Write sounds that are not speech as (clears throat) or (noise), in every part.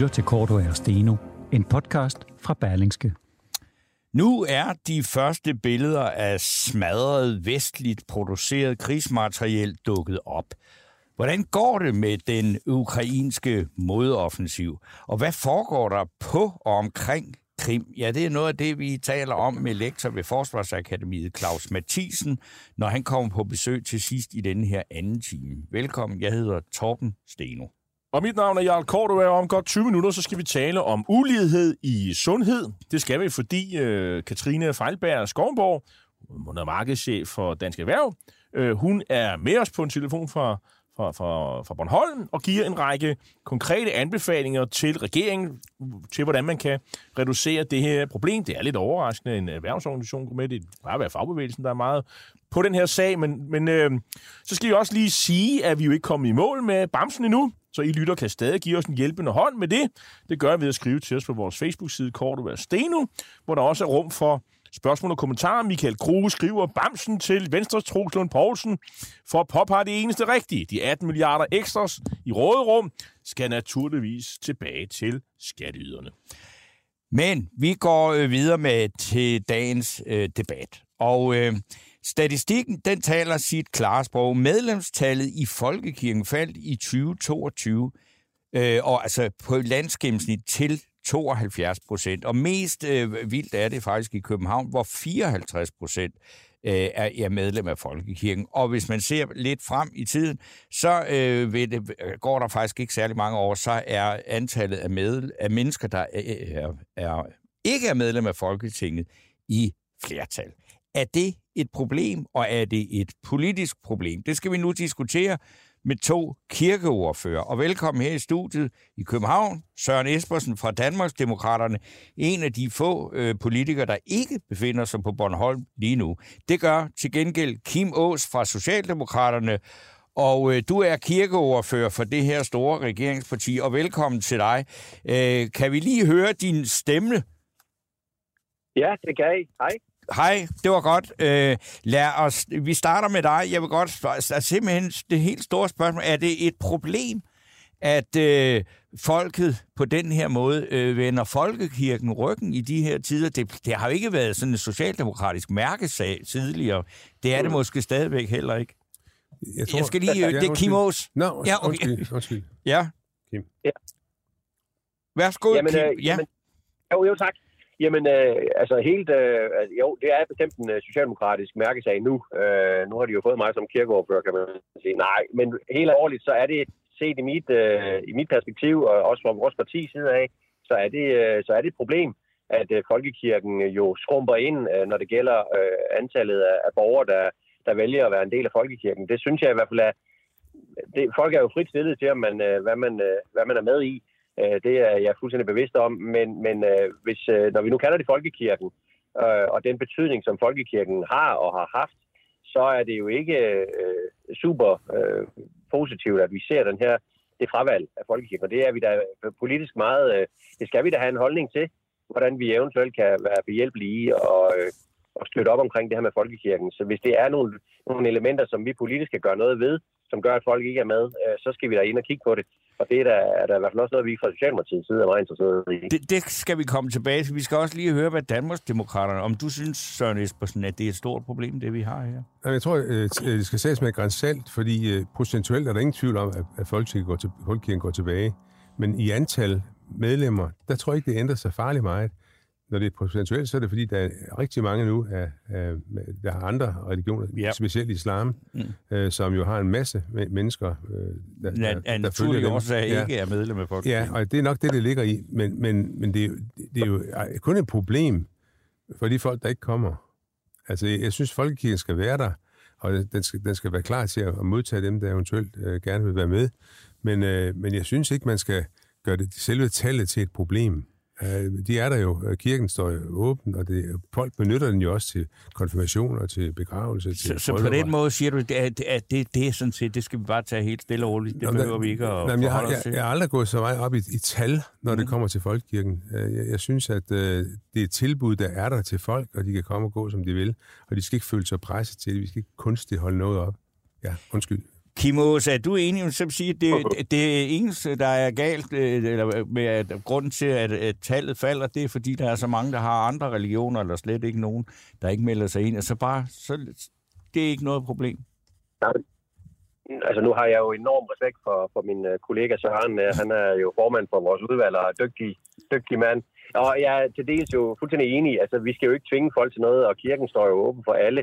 lytter til Korto og Steno, en podcast fra Berlingske. Nu er de første billeder af smadret vestligt produceret krigsmateriel dukket op. Hvordan går det med den ukrainske modoffensiv? Og hvad foregår der på og omkring Krim? Ja, det er noget af det, vi taler om med lektor ved Forsvarsakademiet, Claus Mathisen, når han kommer på besøg til sidst i denne her anden time. Velkommen, jeg hedder Torben Steno. Og mit navn er Jarl Kortova, og om godt 20 minutter, så skal vi tale om ulighed i sundhed. Det skal vi, fordi øh, Katrine Fejlberg Skovborg, hun er markedschef for Dansk Erhverv, øh, hun er med os på en telefon fra, fra, fra, fra Bornholm og giver en række konkrete anbefalinger til regeringen, til hvordan man kan reducere det her problem. Det er lidt overraskende, en erhvervsorganisation går med. Det bare være fagbevægelsen, der er meget på den her sag, men, men øh, så skal jeg også lige sige, at vi jo ikke kommet i mål med Bamsen endnu. Så I lytter kan stadig give os en hjælpende hånd med det. Det gør vi ved at skrive til os på vores Facebook-side Kortova Steno, hvor der også er rum for spørgsmål og kommentarer. Michael Kruse skriver Bamsen til Venstres Troslund Poulsen for at påpege det eneste rigtige. De 18 milliarder ekstras i råderum skal naturligvis tilbage til skatteyderne. Men vi går øh, videre med til dagens øh, debat. Og øh, Statistikken, den taler sit klare sprog. Medlemstallet i Folkekirken faldt i 2022, øh, og altså på landsgennemsnit til 72 procent. Og mest øh, vildt er det faktisk i København, hvor 54 procent øh, er, er medlem af Folkekirken. Og hvis man ser lidt frem i tiden, så øh, ved det, går der faktisk ikke særlig mange år, så er antallet af, med, af mennesker, der øh, er, er, ikke er medlem af Folketinget, i flertal. Er det et problem, og er det et politisk problem? Det skal vi nu diskutere med to kirkeordfører. Og velkommen her i studiet i København, Søren Espersen fra Danmarksdemokraterne, en af de få øh, politikere, der ikke befinder sig på Bornholm lige nu. Det gør til gengæld Kim Ås fra Socialdemokraterne, og øh, du er kirkeordfører for det her store regeringsparti, og velkommen til dig. Øh, kan vi lige høre din stemme? Ja, det kan I. Hej. Hej, det var godt. Øh, lad os, vi starter med dig. Jeg vil godt altså, simpelthen det helt store spørgsmål. Er det et problem, at øh, folket på den her måde øh, vender folkekirken ryggen i de her tider? Det, det har jo ikke været sådan en socialdemokratisk mærkesag tidligere. Det er det måske stadigvæk heller ikke. Jeg, tror, jeg skal lige... Ja, det er Kim Aas. Nå, no, ja, okay. undskyld, undskyld. Ja. Kim. Ja. Værsgo, jamen, Kim. Øh, ja. Jamen, jo, jo, tak. Jamen, øh, altså helt... Øh, altså, jo, det er bestemt en øh, socialdemokratisk mærkesag nu. Øh, nu har de jo fået mig som kirkeordfører, kan man sige. Nej, men helt årligt, så er det set i mit, øh, i mit perspektiv, og også fra vores parti side af, så er det, øh, så er det et problem, at øh, folkekirken jo skrumper ind, øh, når det gælder øh, antallet af, af borgere, der, der vælger at være en del af folkekirken. Det synes jeg i hvert fald er... Det, folk er jo frit stillet til, om man, øh, hvad, man, øh, hvad man er med i. Øh, det er jeg fuldstændig bevidst om, men, men øh, hvis, øh, når vi nu kalder det folkekirken, øh, og den betydning, som folkekirken har og har haft, så er det jo ikke øh, super øh, positivt, at vi ser den her det fravalg af folkekirken. Og det er vi da politisk meget, det skal vi da have en holdning til, hvordan vi eventuelt kan være behjælpelige og, og støtte op omkring det her med folkekirken. Så hvis det er nogle, nogle elementer, som vi politisk kan gøre noget ved, som gør, at folk ikke er med, så skal vi da ind og kigge på det. Og det er der, er der i hvert fald også noget, vi fra Socialdemokratiets side er meget interesseret i. Det, det skal vi komme tilbage til. Vi skal også lige høre, hvad Danmarksdemokraterne, om du synes, Søren Espersen, at det er et stort problem, det vi har her? Jeg tror, øh, det skal sættes med grænsalt, fordi øh, procentuelt er der ingen tvivl om, at Folkekirken går, til, Folkekirken går tilbage. Men i antal medlemmer, der tror jeg ikke, det ændrer sig farligt meget når det er procentuelt, så er det fordi, der er rigtig mange nu, af, af, der har andre religioner, ja. specielt islam, mm. øh, som jo har en masse mennesker, øh, der, der, ja, der følger dem. også ja. ikke er medlem af folk. Ja, og det er nok det, det ligger i. Men, men, men det, er jo, det er jo kun et problem for de folk, der ikke kommer. Altså, jeg synes, folkekirken skal være der, og den skal, den skal være klar til at modtage dem, der eventuelt øh, gerne vil være med. Men, øh, men jeg synes ikke, man skal gøre det selve tallet til et problem. Øh, de er der jo. Kirken står jo åben, og det, folk benytter den jo også til konfirmation og til begravelse. Til så, så på den måde siger du, at at det, det er sådan set, det skal vi bare tage helt stille og roligt. Det behøver vi ikke at jamen, jeg, har, jeg, jeg har aldrig gået så meget op i, i tal, når mm. det kommer til folkekirken. Øh, jeg, jeg synes, at uh, det er et tilbud, der er der til folk, og de kan komme og gå, som de vil. Og de skal ikke føle sig presset til det. Vi skal ikke kunstigt holde noget op. Ja, undskyld. Kim Aase, er du enig som siger, at det, det eneste, der er galt, øh, eller med at grunden til, at, at tallet falder, det er, fordi der er så mange, der har andre religioner, eller slet ikke nogen, der ikke melder sig ind. Altså bare, så, det er ikke noget problem. Nej, altså nu har jeg jo enorm respekt for, for min uh, kollega Søren. Uh, han er jo formand for vores udvalg og dygtig, dygtig mand. Og jeg er til dels jo fuldstændig enig. Altså, vi skal jo ikke tvinge folk til noget, og kirken står jo åben for alle.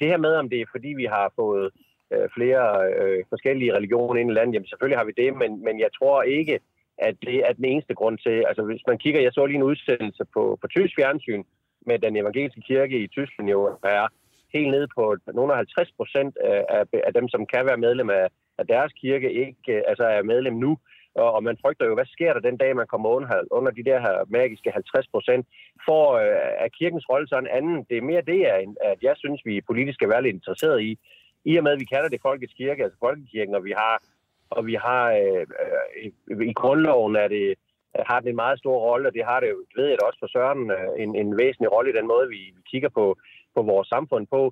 Det her med, om det er fordi, vi har fået Øh, flere øh, forskellige religioner ind i landet, jamen selvfølgelig har vi det, men, men jeg tror ikke, at det er den eneste grund til. Altså, hvis man kigger, jeg så lige en udsendelse på, på tysk fjernsyn med den evangeliske kirke i Tyskland jo er helt ned på nogle af 50 procent af, af dem, som kan være medlem af, af deres kirke, ikke øh, altså er medlem nu. Og, og man frygter jo, hvad sker der den dag, man kommer under, under de der her magiske 50 procent? For øh, er kirkens rolle så en anden? Det er mere det, at jeg synes, vi politisk skal være lidt interesseret i. I og med, at vi kalder det Folkets Kirke, altså Folkekirken, og vi har, og vi har øh, øh, i grundloven er det, har den en meget stor rolle, og det har det jo, ved jeg da også for Søren, øh, en, en væsentlig rolle i den måde, vi, vi kigger på, på vores samfund på,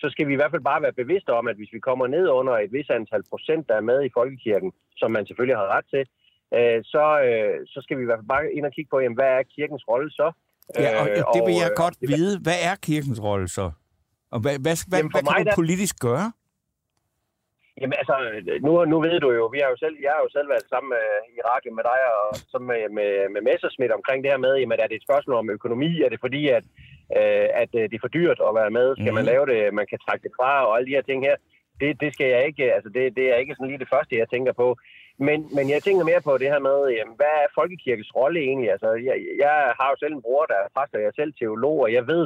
så skal vi i hvert fald bare være bevidste om, at hvis vi kommer ned under et vis antal procent, der er med i folkekirken, som man selvfølgelig har ret til, øh, så, øh, så skal vi i hvert fald bare ind og kigge på, jamen, hvad er kirkens rolle så? Ja, og det vil jeg godt vide. Hvad er kirkens rolle så? Og hvad, hvad, hvad, jamen hvad kan mig, du politisk gøre? Jamen altså, nu, nu ved du jo, vi har jo selv, jeg har jo selv været sammen med, i radio med dig og som med, med, med Messersmith omkring det her med, jamen er det et spørgsmål om økonomi? Er det fordi, at, øh, at øh, det er for dyrt at være med? Skal man mhm. lave det? Man kan trække det fra og alle de her ting her? Det, det skal jeg ikke, altså det, det er ikke sådan lige det første, jeg tænker på. Men, men jeg tænker mere på det her med, jamen, hvad er folkekirkens rolle egentlig? Altså, jeg, jeg har jo selv en bror, der er præst, og jeg er selv teolog, og jeg ved,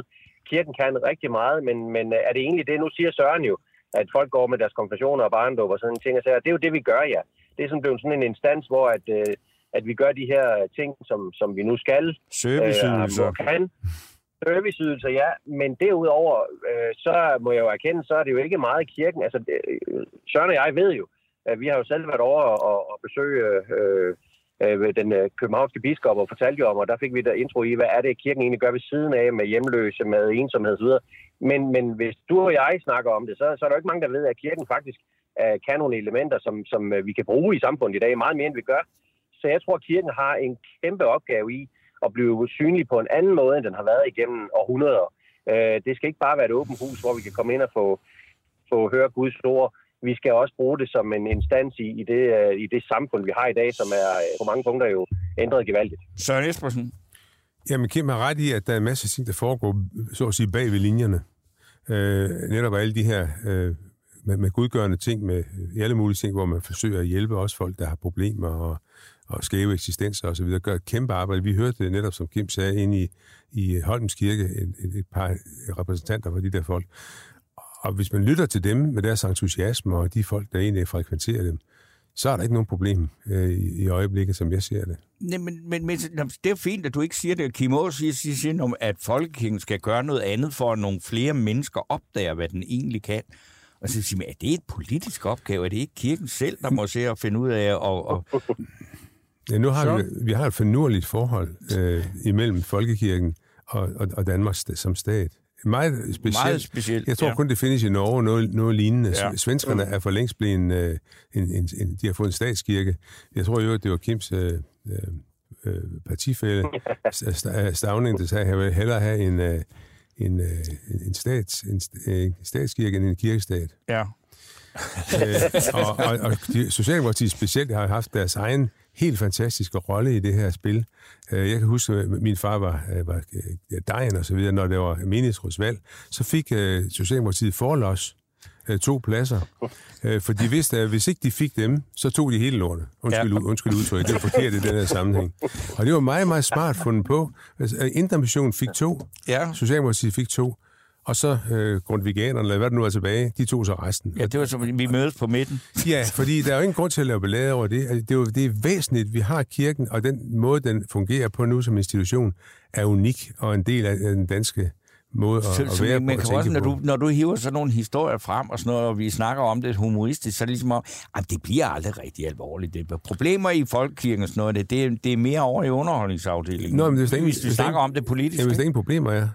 kirken kan rigtig meget, men, men er det egentlig det, nu siger Søren jo, at folk går med deres konfessioner og barndåb og sådan ting. Og det er jo det, vi gør, ja. Det er sådan blevet sådan en instans, hvor at, øh, at vi gør de her ting, som, som vi nu skal. Serviceydelser. Øh, kan. Serviceydelser, ja. Men derudover, øh, så må jeg jo erkende, så er det jo ikke meget i kirken. Altså, det, Søren og jeg ved jo, at vi har jo selv været over og, og besøge øh, øh, Øh, den øh, københavnske biskop og fortalte jo om, og der fik vi der intro i, hvad er det, kirken egentlig gør ved siden af med hjemløse, med ensomhed osv. Men, men hvis du og jeg snakker om det, så, så er der jo ikke mange, der ved, at kirken faktisk øh, kan nogle elementer, som, som vi kan bruge i samfundet i dag, meget mere end vi gør. Så jeg tror, at kirken har en kæmpe opgave i at blive synlig på en anden måde, end den har været igennem århundreder. Det skal ikke bare være et åbent hus, hvor vi kan komme ind og få, få høre Guds ord, vi skal også bruge det som en instans i, i, det, uh, i det samfund, vi har i dag, som er på mange punkter jo ændret gevaldigt. Søren Espersen. Jamen, Kim har ret i, at der er en masse ting, der foregår, så at sige, bag ved linjerne. Øh, netop alle de her øh, med, med godgørende ting, med øh, alle mulige ting, hvor man forsøger at hjælpe også folk, der har problemer og, og skæve eksistenser osv., gør et kæmpe arbejde. Vi hørte det netop, som Kim sagde, ind i, i Holms Kirke, et, et par repræsentanter for de der folk. Og hvis man lytter til dem med deres entusiasme, og de folk, der egentlig frekventerer dem, så er der ikke nogen problem øh, i, øjeblikket, som jeg ser det. Nej, men, men, men det er fint, at du ikke siger det. Kim Aarhus siger, siger, siger, at Folkekirken skal gøre noget andet, for at nogle flere mennesker opdager, hvad den egentlig kan. Og så siger man, er det et politisk opgave? Er det ikke kirken selv, der må se og finde ud af? Og, og... (laughs) Ja, nu har vi, vi har et fornurligt forhold øh, imellem Folkekirken og, og, og Danmark som stat meget specielt. Meget specielt jeg tror ja. kun, det findes i Norge, noget, noget lignende. Ja. Svenskerne er for længst blevet en, øh, en, en, en, de har fået en statskirke. Jeg tror jo, at det var Kims øh, øh, partifælde, Stavning, der sagde, at han vil hellere have en, øh, en, en, stats, en, en statskirke end en kirkestat. Ja. øh, og, og, og Socialdemokratiet specielt har haft deres egen helt fantastiske rolle i det her spil. Øh, jeg kan huske, at min far var, øh, var øh, dejen og så videre, når det var menighedsrådsvalg, så fik Socialdemokratiet forløs to pladser. For de vidste, at hvis ikke de fik dem, så tog de hele lortet. Undskyld, ja. undskyld udtryk, det var forkert i den her sammenhæng. Og det var meget, meget smart fundet på. Altså, Indre fik to, ja. Socialdemokratiet fik to, og så øh, grundviganerne, eller hvad det nu er tilbage, de tog så resten. Ja, det var som, vi mødes på midten. (laughs) ja, fordi der er jo ingen grund til at lave ballade over det. Altså, det er jo det er væsentligt, vi har kirken, og den måde, den fungerer på nu som institution, er unik og en del af den danske måde at, så, at være man, på. Kan også, når, du, når du hiver sådan nogle historier frem og sådan noget, og vi snakker om det humoristisk, så er det ligesom om, at det bliver aldrig rigtig alvorligt. Det er problemer i folkekirken og sådan noget, det, det, det er mere over i underholdningsafdelingen. Nå, men det er hvis vi snakker om det politisk. Ja, hvis der ingen problemer er, Ja,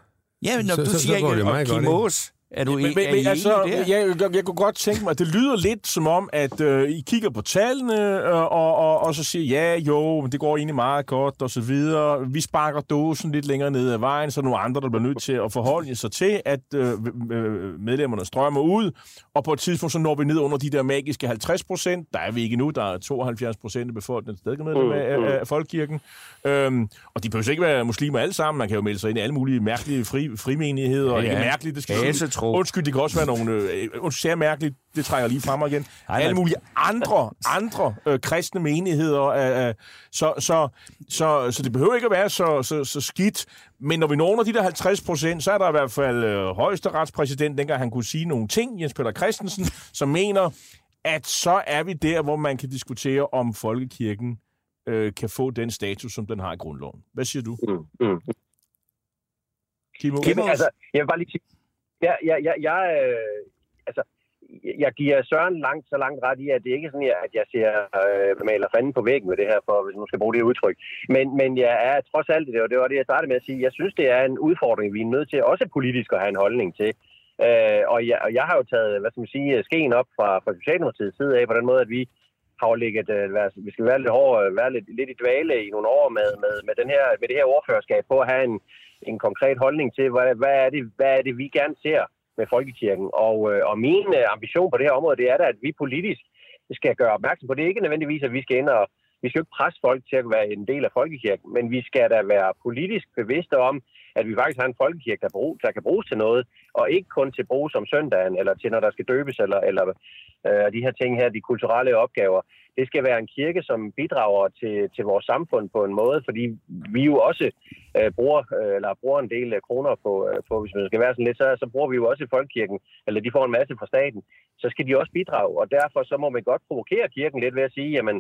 når så, du så, siger, så går det meget Kim Aas Er du Men, men, men, er men I altså, der? jeg, jeg, jeg kunne godt tænke mig, at det lyder lidt som om, at øh, I kigger på tallene, øh, og, og, og så siger, ja, jo, men det går egentlig meget godt, og så videre. Vi sparker dåsen lidt længere ned ad vejen, så er nogle andre, der bliver nødt til at forholde sig til, at øh, øh, medlemmerne strømmer ud, og på et tidspunkt, så når vi ned under de der magiske 50 procent. Der er vi ikke nu, der er 72 procent af befolkningen stadig medlem Mm, af, mm. af, af folkekirken. Øhm, og de behøver ikke være muslimer alle sammen. Man kan jo melde sig ind i alle mulige mærkelige fri, frimenigheder. Ja, Ja, ja. Ikke mærkeligt, det skal Asetro. Undskyld, det kan også være nogle... Øh, undskyld, det mærkeligt, det trækker lige frem igen. Ej. Alle mulige andre, andre øh, kristne menigheder. Øh, øh, så, så, så, så det behøver ikke at være så, så, så skidt. Men når vi når under de der 50 procent, så er der i hvert fald øh, højesteretspræsident, dengang han kunne sige nogle ting, Jens Peter Christensen, som mener, at så er vi der, hvor man kan diskutere, om folkekirken øh, kan få den status, som den har i grundloven. Hvad siger du, Mm, mm. Kimo? Jamen, altså, jeg vil bare lige sige, ja, ja, ja, jeg, øh, altså, jeg giver Søren langt så langt ret i, at det ikke er sådan, at jeg ser øh, maler fanden på væggen med det her, for hvis man skal bruge det udtryk. Men, men jeg er trods alt, det var det, var det jeg startede med at sige, jeg synes, det er en udfordring, vi er nødt til også politisk at have en holdning til. Øh, og, jeg, og jeg har jo taget, hvad skal man sige, skeen op fra, fra Socialdemokratiets side af, på den måde, at vi har ligget, øh, vi skal være lidt hård, være lidt, lidt i dvale i nogle år med, med, med, den her, med det her ordførerskab på at have en, en konkret holdning til, hvad, hvad, er det, hvad er det, vi gerne ser med folkekirken. Og, øh, og min øh, ambition på det her område, det er da, at vi politisk skal gøre opmærksom på. Det er ikke nødvendigvis, at vi skal ind og vi skal jo ikke presse folk til at være en del af folkekirken, men vi skal da være politisk bevidste om, at vi faktisk har en folkekirke, der, brug, der kan bruges til noget, og ikke kun til brug som søndagen, eller til når der skal døbes, eller, eller øh, de her ting her, de kulturelle opgaver. Det skal være en kirke, som bidrager til, til vores samfund på en måde, fordi vi jo også øh, bruger, øh, eller bruger en del øh, kroner på, øh, på, hvis man skal være sådan lidt, så, så bruger vi jo også i folkekirken, eller de får en masse fra staten, så skal de også bidrage, og derfor så må man godt provokere kirken lidt ved at sige, jamen,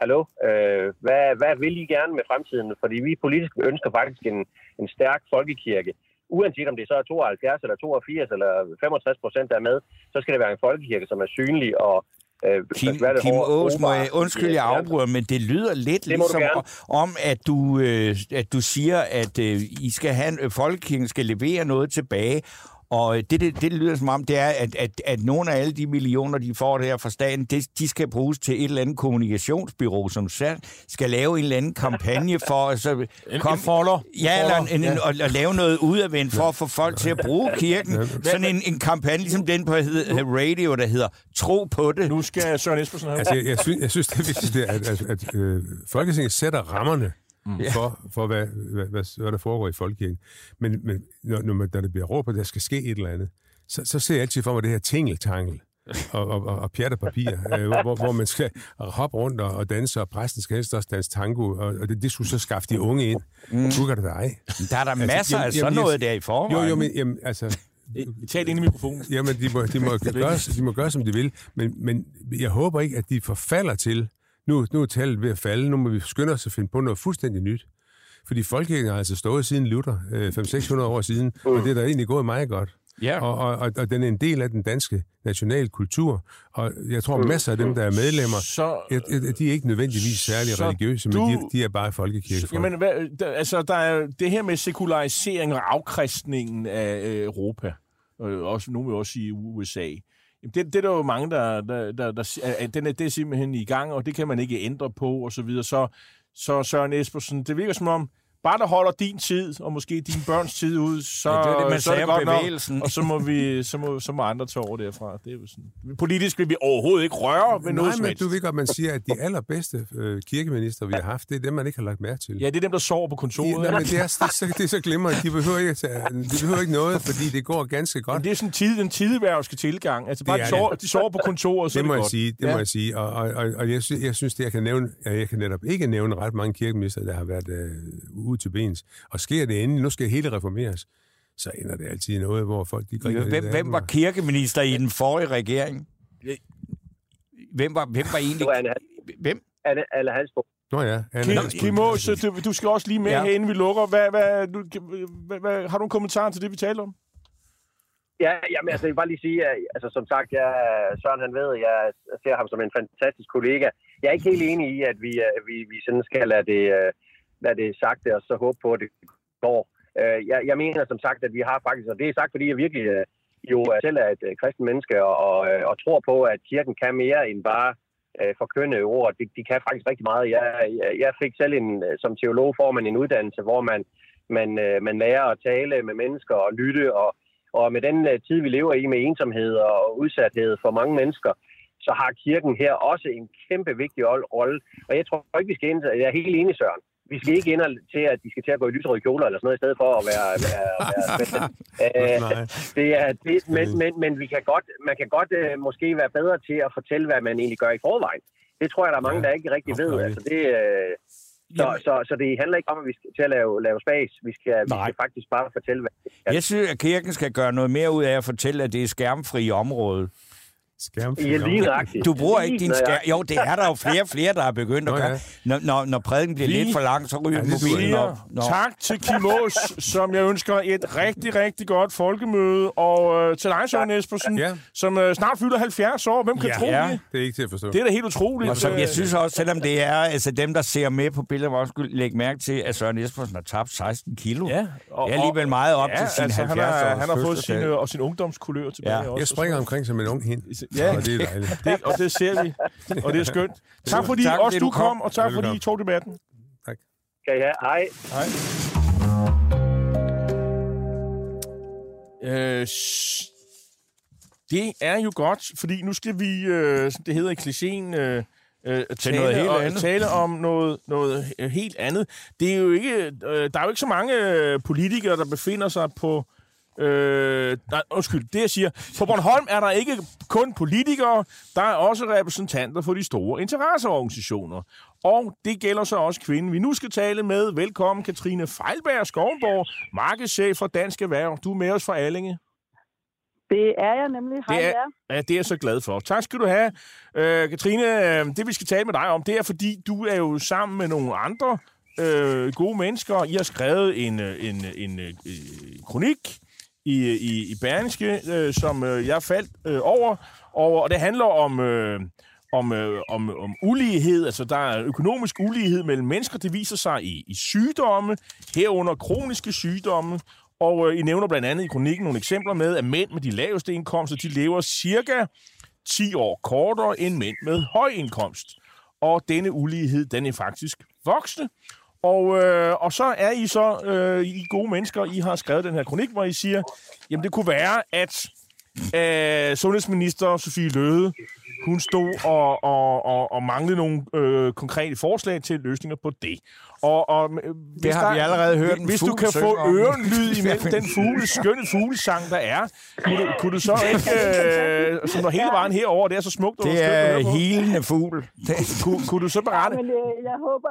hallo, øh, hvad, hvad vil I gerne med fremtiden? Fordi vi politisk ønsker faktisk en, en stærk folkekirke. Uanset om det så er 72 eller 82 eller 65 procent, der er med, så skal det være en folkekirke, som er synlig og øh, Kim, hvad det, Kim Aas, må jeg, undskyld, jeg afbryder, men det lyder lidt Det ligesom om, at du, øh, at du siger, at øh, I skal have, en- folkekirken skal levere noget tilbage, og det, det, det, det lyder som om, det er, at, at, at nogle af alle de millioner, de får der fra staten, det, de skal bruges til et eller andet kommunikationsbyrå, som selv skal lave en eller anden kampagne for at så En, kom, en folder. Ja, eller en, en, Ja. en, at, at lave noget udadvendt for at få folk til at bruge kirken. Sådan en, en kampagne, ligesom den på radio, der hedder Tro på det. Nu skal Søren Espersen have. Altså, jeg, jeg, synes, jeg synes, det er vigtigt, det at, at, at øh, Folketinget sætter rammerne mm. for, for hvad, hvad, hvad, hvad der foregår i folkekirken. Men, men når, når, man, når det bliver råbt, at der skal ske et eller andet, så, så ser jeg altid for mig det her tingeltangel (laughs) og, og, og, og pjatterpapir, øh, hvor, hvor man skal hoppe rundt og, og danse, og præsten skal helst også danse tango, og, og det, det skulle så skaffe de unge ind. Mm. Kan det ej. Der er der masser Altså, jamen, af sådan jamen, noget der i forvejen. Jo, jo, men jamen, altså, (laughs) Tal ind i mikrofonen. Jamen, de må, de, må (laughs) gøre, de må gøre, som de vil, men, men jeg håber ikke, at de forfalder til, nu, nu er tallet ved at falde, nu må vi skynde os at finde på noget fuldstændig nyt. Fordi folkekirken har altså stået siden Luther, øh, 500-600 år siden, og det er der egentlig gået meget godt. Ja. Og, og, og, og den er en del af den danske nationale kultur, og jeg tror, masser af dem, der er medlemmer, Så, jeg, jeg, de er ikke nødvendigvis særlig religiøse, du- men de, de er bare folkekirke. Jamen, hvad, altså, der er det her med sekularisering og afkristningen af øh, Europa, og også, nogen vil også sige USA, Jamen, det, det er der jo mange, der, der, der, der at den er, det er simpelthen i gang, og det kan man ikke ændre på, og så videre. Så, så Søren Espersen, det virker som om, bare der holder din tid, og måske din børns tid ud, så, Ja, det det, man så er det godt nok. bevægelsen. Og så må, vi, så, må, så må andre tage over derfra. Det er jo sådan. Politisk vil vi overhovedet ikke røre ved Nej, noget men du ved godt, man siger, at de allerbedste øh, kirkeminister, vi har haft, det er dem, man ikke har lagt mærke til. Ja, det er dem, der sover på De, kontoret. nej, men det er, det, er så, det er så glimrende. De behøver ikke, de behøver ikke noget, fordi det går ganske godt. Men det er sådan tid, den tideværvske tilgang. Altså bare, Det de er sover, det. de sover på kontoret, så Det må det jeg godt. sige, det Ja. må jeg sige. Og, og, og, og jeg, synes, jeg synes, det jeg kan nævne, at jeg kan netop ikke nævne ret mange kirkeminister, der har været øh, ude til bens. Og sker det endelig, nu skal hele reformeres, så ender det altid noget, hvor folk de griner Hvem, hvem var kirkeminister i den forrige regering? Hvem var, hvem var egentlig... Hvem? Anne, Anne Hansbo. Nå ja, Anne Kim, du, du skal også lige med Ja. herinde, vi lukker. Hvad, hvad, du, hvad, hvad, har du en kommentar til det, vi taler om? Ja, jamen, altså, jeg vil bare lige sige, at altså, som sagt, jeg, Søren han ved, jeg ser ham som en fantastisk kollega. Jeg er ikke helt enig i, at vi, øh, vi, vi sådan skal lade det, øh, lade det sagte, og så håbe på, at det går. Øh, Jeg, jeg mener som sagt, at vi har faktisk, og det er sagt, fordi jeg virkelig øh, jo øh, selv er et øh, kristen menneske og, og, øh, og tror på, at kirken kan mere end bare øh, forkynde ord. De, de kan faktisk rigtig meget. Jeg, jeg, jeg fik selv en, øh, som teolog får man en uddannelse, hvor man, man, øh, man lærer at tale med mennesker og lytte, og, og med den øh, tid, vi lever i med ensomhed og udsathed for mange mennesker, så har kirken her også en kæmpe vigtig rolle. Og jeg tror ikke, vi skal ind, jeg er helt enig, Søren, vi skal ikke ind til, at de skal til at gå i lyserøde kjoler eller sådan noget, i stedet for at være... være, være (laughs) øh, det er, det, men, men, men vi kan godt, man kan godt øh, måske være bedre til at fortælle, hvad man egentlig gør i forvejen. Det tror jeg, der er mange, der ikke rigtig ved. Altså, det, øh, så, så, så det handler ikke om, at vi skal til at lave, lave spas. Vi skal, vi skal faktisk bare fortælle, hvad... Jeg synes, at kirken skal gøre noget mere ud af at fortælle, at det er skærmfri område. Skærmfri ja, lige nøjagtigt. Du bruger ikke din skærm. Jo, det er der jo flere og flere, der er begyndt at gøre. Når, når, når prædiken bliver lige. lidt for lang, så ryger ja, mobilen op. Nå. Tak til Kim Aas, som jeg ønsker et rigtig, rigtig godt folkemøde. Og øh, til dig, Søren Espersen, ja. som øh, snart fylder 70 år. Hvem kan ja. tro ja. det? Det er ikke til at forstå. Det er da helt utroligt. Og som jeg synes også, selvom det er altså dem, der ser med på billedet, må også lægge mærke til, at Søren Espersen har tabt 16 kilo. Ja. Og, det er alligevel meget op ja, til sin altså, 70 han har, han har fået sin, og sin ungdomskulør tilbage ja. også. Jeg springer omkring som en ung hende. Ja, det er dejligt. (laughs) Det, og det ser vi, og det er skønt. Tak fordi tak, også du kom, og tak fordi I tog debatten. Tak. Kan I Hej. Hej. Øh, det er jo godt, fordi nu skal vi, øh, det hedder i klichéen, øh, øh, tale, noget helt andet. tale om noget, noget helt andet. Det er jo ikke, øh, der er jo ikke så mange politikere, der befinder sig på Øh, nej, undskyld, det jeg siger. På Bornholm er der ikke kun politikere, der er også repræsentanter for de store interesseorganisationer. Og det gælder så også kvinden, vi nu skal tale med. Velkommen, Katrine Fejlberg Skovnborg, markedschef for Dansk Erhverv. Du er med os fra Allinge. Det er jeg nemlig. Hej, det er, ja, det er jeg så glad for. Tak skal du have. Øh, Katrine, øh, det vi skal tale med dig om, det er fordi, du er jo sammen med nogle andre øh, gode mennesker. I har skrevet en, øh, en, en, en, øh, en kronik i, i, i Berlingske, øh, som øh, jeg faldt øh, over, og, og det handler om... Øh, om, øh, om, om ulighed, altså der er økonomisk ulighed mellem mennesker, det viser sig i, i sygdomme, herunder kroniske sygdomme, og øh, I nævner blandt andet i kronikken nogle eksempler med, at mænd med de laveste indkomster, de lever cirka 10 år kortere end mænd med høj indkomst. Og denne ulighed, den er faktisk voksende, og, øh, og så er I så øh, I gode mennesker, I har skrevet den her kronik, hvor I siger, jamen det kunne være, at øh, sundhedsminister Sofie Løde, hun stod og, og, og, og manglede nogle øh, konkrete forslag til løsninger på det. Og, og, det har der, vi allerede hørt Hvis du kan få ørenlyd (laughs) imellem den fugle, skønne fuglesang, der er, kunne du, kunne du så ikke, (laughs) øh, som når hele vejen herover, det er så smukt. Det er helende fugl. (laughs) kunne, kunne du så berette? Ja, men, øh, jeg håber,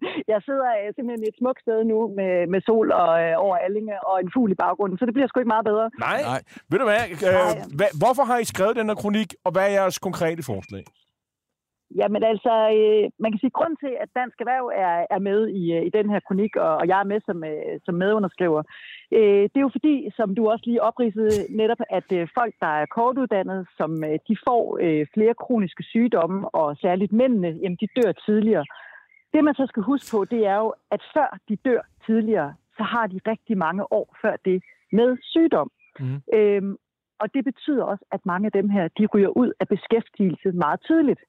(laughs) jeg sidder øh, simpelthen et smukt sted nu med, med sol og, øh, over Allinge og en fugl i baggrunden, så det bliver sgu ikke meget bedre. Nej, Nej. ved du hvad? Øh, hvad? Hvorfor har I skrevet den her kronik, og hvad er jeres konkrete forslag? Jamen altså, øh, man kan sige, grund til, at Dansk Erhverv er, er med i, øh, i den her kronik, og, og jeg er med som, øh, som medunderskriver, øh, det er jo fordi, som du også lige opridsede netop, at øh, folk, der er kortuddannet, som øh, de får øh, flere kroniske sygdomme, og særligt mændene, jamen de dør tidligere. Det, man så skal huske på, det er jo, at før de dør tidligere, så har de rigtig mange år før det med sygdom. Mm. Øhm, og det betyder også, at mange af dem her, de ryger ud af beskæftigelse meget tidligt.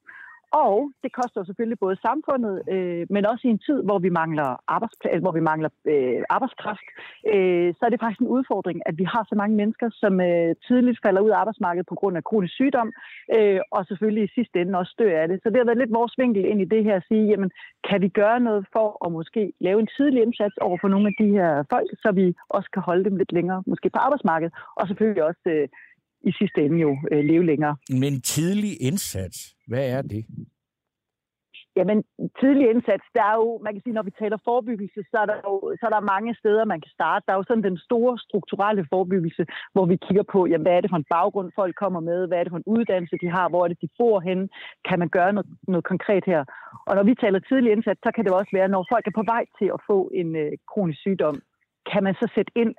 Og det koster selvfølgelig både samfundet, øh, men også i en tid, hvor vi mangler, arbejdsplads, altså, hvor vi mangler øh, arbejdskraft, øh, så er det faktisk en udfordring, at vi har så mange mennesker, som øh, tidligt falder ud af arbejdsmarkedet på grund af kronisk sygdom, øh, og selvfølgelig i sidste ende også dør af det. Så det har været lidt vores vinkel ind i det her at sige, jamen, kan vi gøre noget for at måske lave en tidlig indsats over for nogle af de her folk, så vi også kan holde dem lidt længere, måske på arbejdsmarkedet, og selvfølgelig også øh, i sidste ende jo øh, leve længere. Men tidlig indsats, hvad er det? Jamen, tidlig indsats, der er jo, man kan sige, når vi taler forebyggelse, så er der jo så er der mange steder, man kan starte. Der er jo sådan den store strukturelle forebyggelse, hvor vi kigger på, jamen, hvad er det for en baggrund, folk kommer med, hvad er det for en uddannelse, de har, hvor er det, de bor henne, kan man gøre noget, noget konkret her. Og når vi taler tidlig indsats, så kan det også være, når folk er på vej til at få en øh, kronisk sygdom, kan man så sætte ind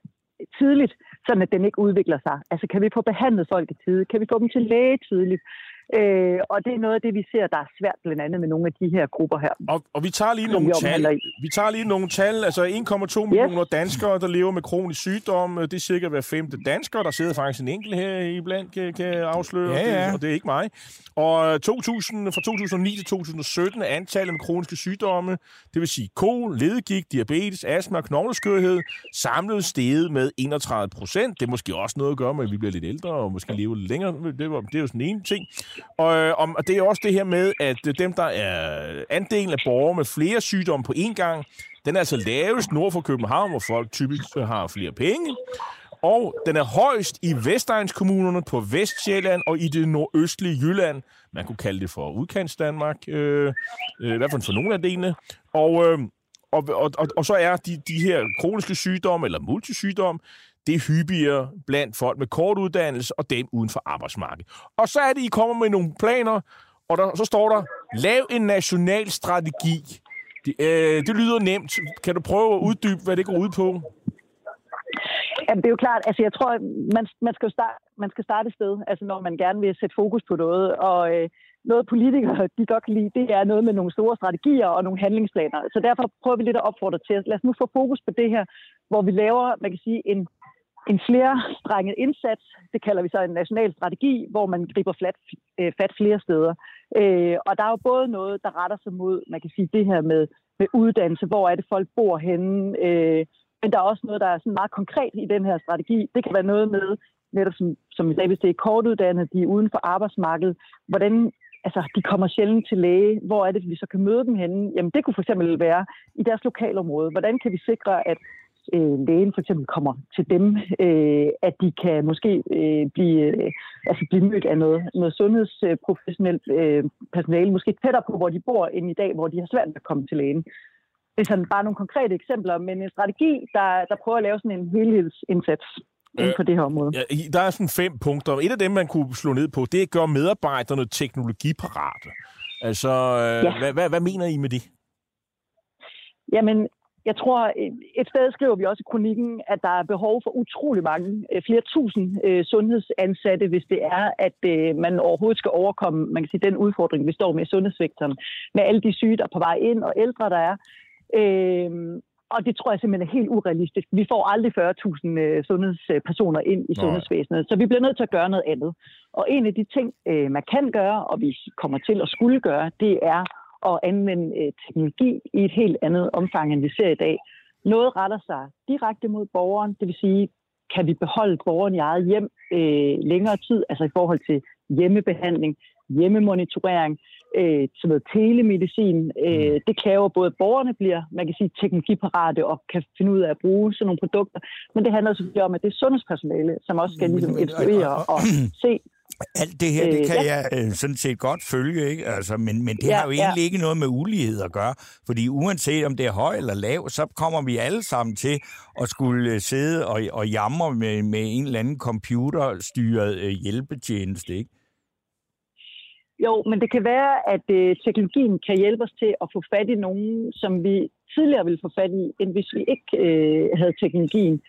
tidligt, så at den ikke udvikler sig. Altså kan vi få behandlet folk i tide? Kan vi få dem til læge tidligt? Øh, og det er noget af det, vi ser, der er svært blandt andet med nogle af de her grupper her. Og, og vi tager lige nogle vi tal. i. Vi tager lige nogle tal. Altså 1,2 millioner danskere, der lever med kronisk sygdom. Det er cirka hver femte dansker. Der sidder faktisk en enkelt her iblandt, kan, kan jeg afsløre. Ja, ja. Det, og det er ikke mig. Og 2000, fra 2009 til 2017 er antallet med kroniske sygdomme, det vil sige kol, ledegigt, diabetes, astma og knogleskørhed, samlet steget med 31 procent. Det er måske også noget at gøre med, at vi bliver lidt ældre og måske lever lidt længere. Det, var, det er jo sådan en ting. Og, øh, om- og det er også det her med, at øh, dem, der er andelen af borgere med flere sygdomme på én gang, den er altså lavest nord for København, hvor folk typisk har flere penge. Og den er højst i Vestegnskommunerne på Vestjylland og i det nordøstlige Jylland. Man kunne kalde det for udkants Danmark, øh, øh, i hvert fald for nogle af delene. Og, øh, og, og, og, og så er de, de her kroniske sygdomme, eller multisygdom, det er hyppigere blandt folk med kort uddannelse og dem uden for arbejdsmarkedet. Og så er det, I kommer med nogle planer, og der, så står der, lav en national strategi. Det, øh, det lyder nemt. Kan du prøve at uddybe, hvad det går ud på? Jamen, det er jo klart, altså jeg tror, man, man, skal jo starte, man skal starte et sted, altså når man gerne vil sætte fokus på noget, og øh, noget politikere, de godt kan lide, det er noget med nogle store strategier og nogle handlingsplaner. Så derfor prøver vi lidt at opfordre til, at lad os nu få fokus på det her, hvor vi laver, man kan sige, en, en flerstrenget indsats, det kalder vi så en national strategi, hvor man griber flat, øh, fat flere steder. Øh, og der er jo både noget, der retter sig mod, man kan sige, det her med, med uddannelse, hvor er det folk bor henne, øh, men der er også noget, der er sådan meget konkret i den her strategi. Det kan være noget med, netop som, som vi sagde, hvis det er kortuddannede, de er uden for arbejdsmarkedet, hvordan altså, de kommer sjældent til læge. Hvor er det, vi så kan møde dem henne? Jamen, det kunne for eksempel være i deres lokalområde. Hvordan kan vi sikre, at øh, lægen for eksempel kommer til dem, øh, at de kan måske øh, blive, øh, altså blive mødt af noget, noget sundhedsprofessionelt øh, personale, måske tættere på, hvor de bor, end i dag, hvor de har svært ved at komme til lægen. Det er sådan bare nogle konkrete eksempler, men en strategi, der, der prøver at lave sådan en helhedsindsats inden for det her område. Ja, der er sådan fem punkter. Et af dem, man kunne slå ned på, det er at gøre medarbejderne teknologiparate. Altså, øh, Ja. hvad, hvad, hvad mener I med det? Jamen, jeg tror, et sted skriver vi også i kronikken, at der er behov for utrolig mange, øh, flere tusind øh, sundhedsansatte, hvis det er, at øh, man overhovedet skal overkomme man kan sige, den udfordring, vi står med i sundhedssektoren, med alle de syge, der er på vej ind, og ældre, der er. Øh, og det tror jeg simpelthen er helt urealistisk. Vi får aldrig 40.000 øh, sundhedspersoner ind i Nej. sundhedsvæsenet, så vi bliver nødt til at gøre noget andet. Og en af de ting, øh, man kan gøre, og vi kommer til at skulle gøre, det er at anvende øh, teknologi i et helt andet omfang, end vi ser i dag. Noget retter sig direkte mod borgeren, det vil sige, kan vi beholde borgeren i eget hjem øh, længere tid, altså i forhold til hjemmebehandling, hjemmemonitorering, øh, sådan noget telemedicin. Øh, det kræver både, at borgerne bliver, man kan sige, teknologiparate og kan finde ud af at bruge sådan nogle produkter, men det handler selvfølgelig om, at det er sundhedspersonale, som også skal Men- ligesom instruere og- og se, Alt det her, det Øh, kan ja. jeg øh, sådan set godt følge, ikke? Altså, men, men det Ja, har jo ja. egentlig ikke noget med ulighed at gøre, fordi uanset om det er høj eller lav, så kommer vi alle sammen til at skulle øh, sidde og, og jamre med, med en eller anden computerstyret øh, hjælpetjeneste, ikke? Jo, men det kan være, at øh, teknologien kan hjælpe os til at få fat i nogen, som vi tidligere ville få fat i, end hvis vi ikke øh, havde teknologien.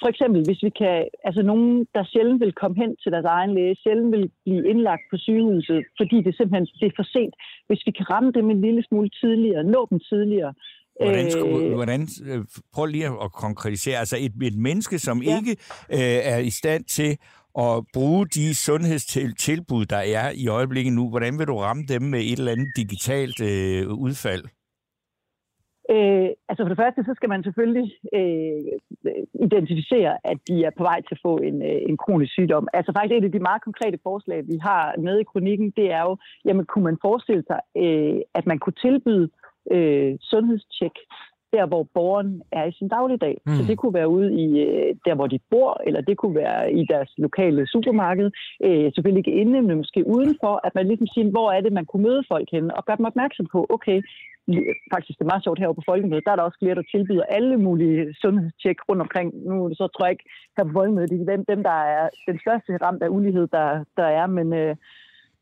For eksempel, hvis vi kan, altså nogen, der sjældent vil komme hen til deres egen læge, sjældent vil blive indlagt på sygehuset, fordi det simpelthen det er for sent. Hvis vi kan ramme dem en lille smule tidligere, nå dem tidligere. Hvordan, skulle, øh, hvordan, øh, prøv lige at konkretisere. Altså et, et menneske, som Ja. ja. ikke øh, er i stand til at bruge de sundhedstilbud, der er i øjeblikket nu, hvordan vil du ramme dem med et eller andet digitalt øh, udfald? Øh, altså for det første, så skal man selvfølgelig øh, identificere, at de er på vej til at få en, øh, en kronisk sygdom. Altså faktisk et af de meget konkrete forslag, vi har med i kronikken, det er jo, jamen kunne man forestille sig, øh, at man kunne tilbyde øh, sundhedstjek der, hvor borgeren er i sin dagligdag. Mm. Så det kunne være ude i øh, der, hvor de bor, eller det kunne være i deres lokale supermarked. Øh, selvfølgelig ikke inde, men måske udenfor, at man ligesom siger, hvor er det, man kunne møde folk henne, og gøre dem opmærksom på, okay, faktisk det er meget sjovt herovre på Folkemødet, der er der også flere, der tilbyder alle mulige sundhedstjek rundt omkring. Nu så tror jeg ikke, her på Folkemødet, det er dem, dem, der er den største ramt af ulighed, der, der er, men øh,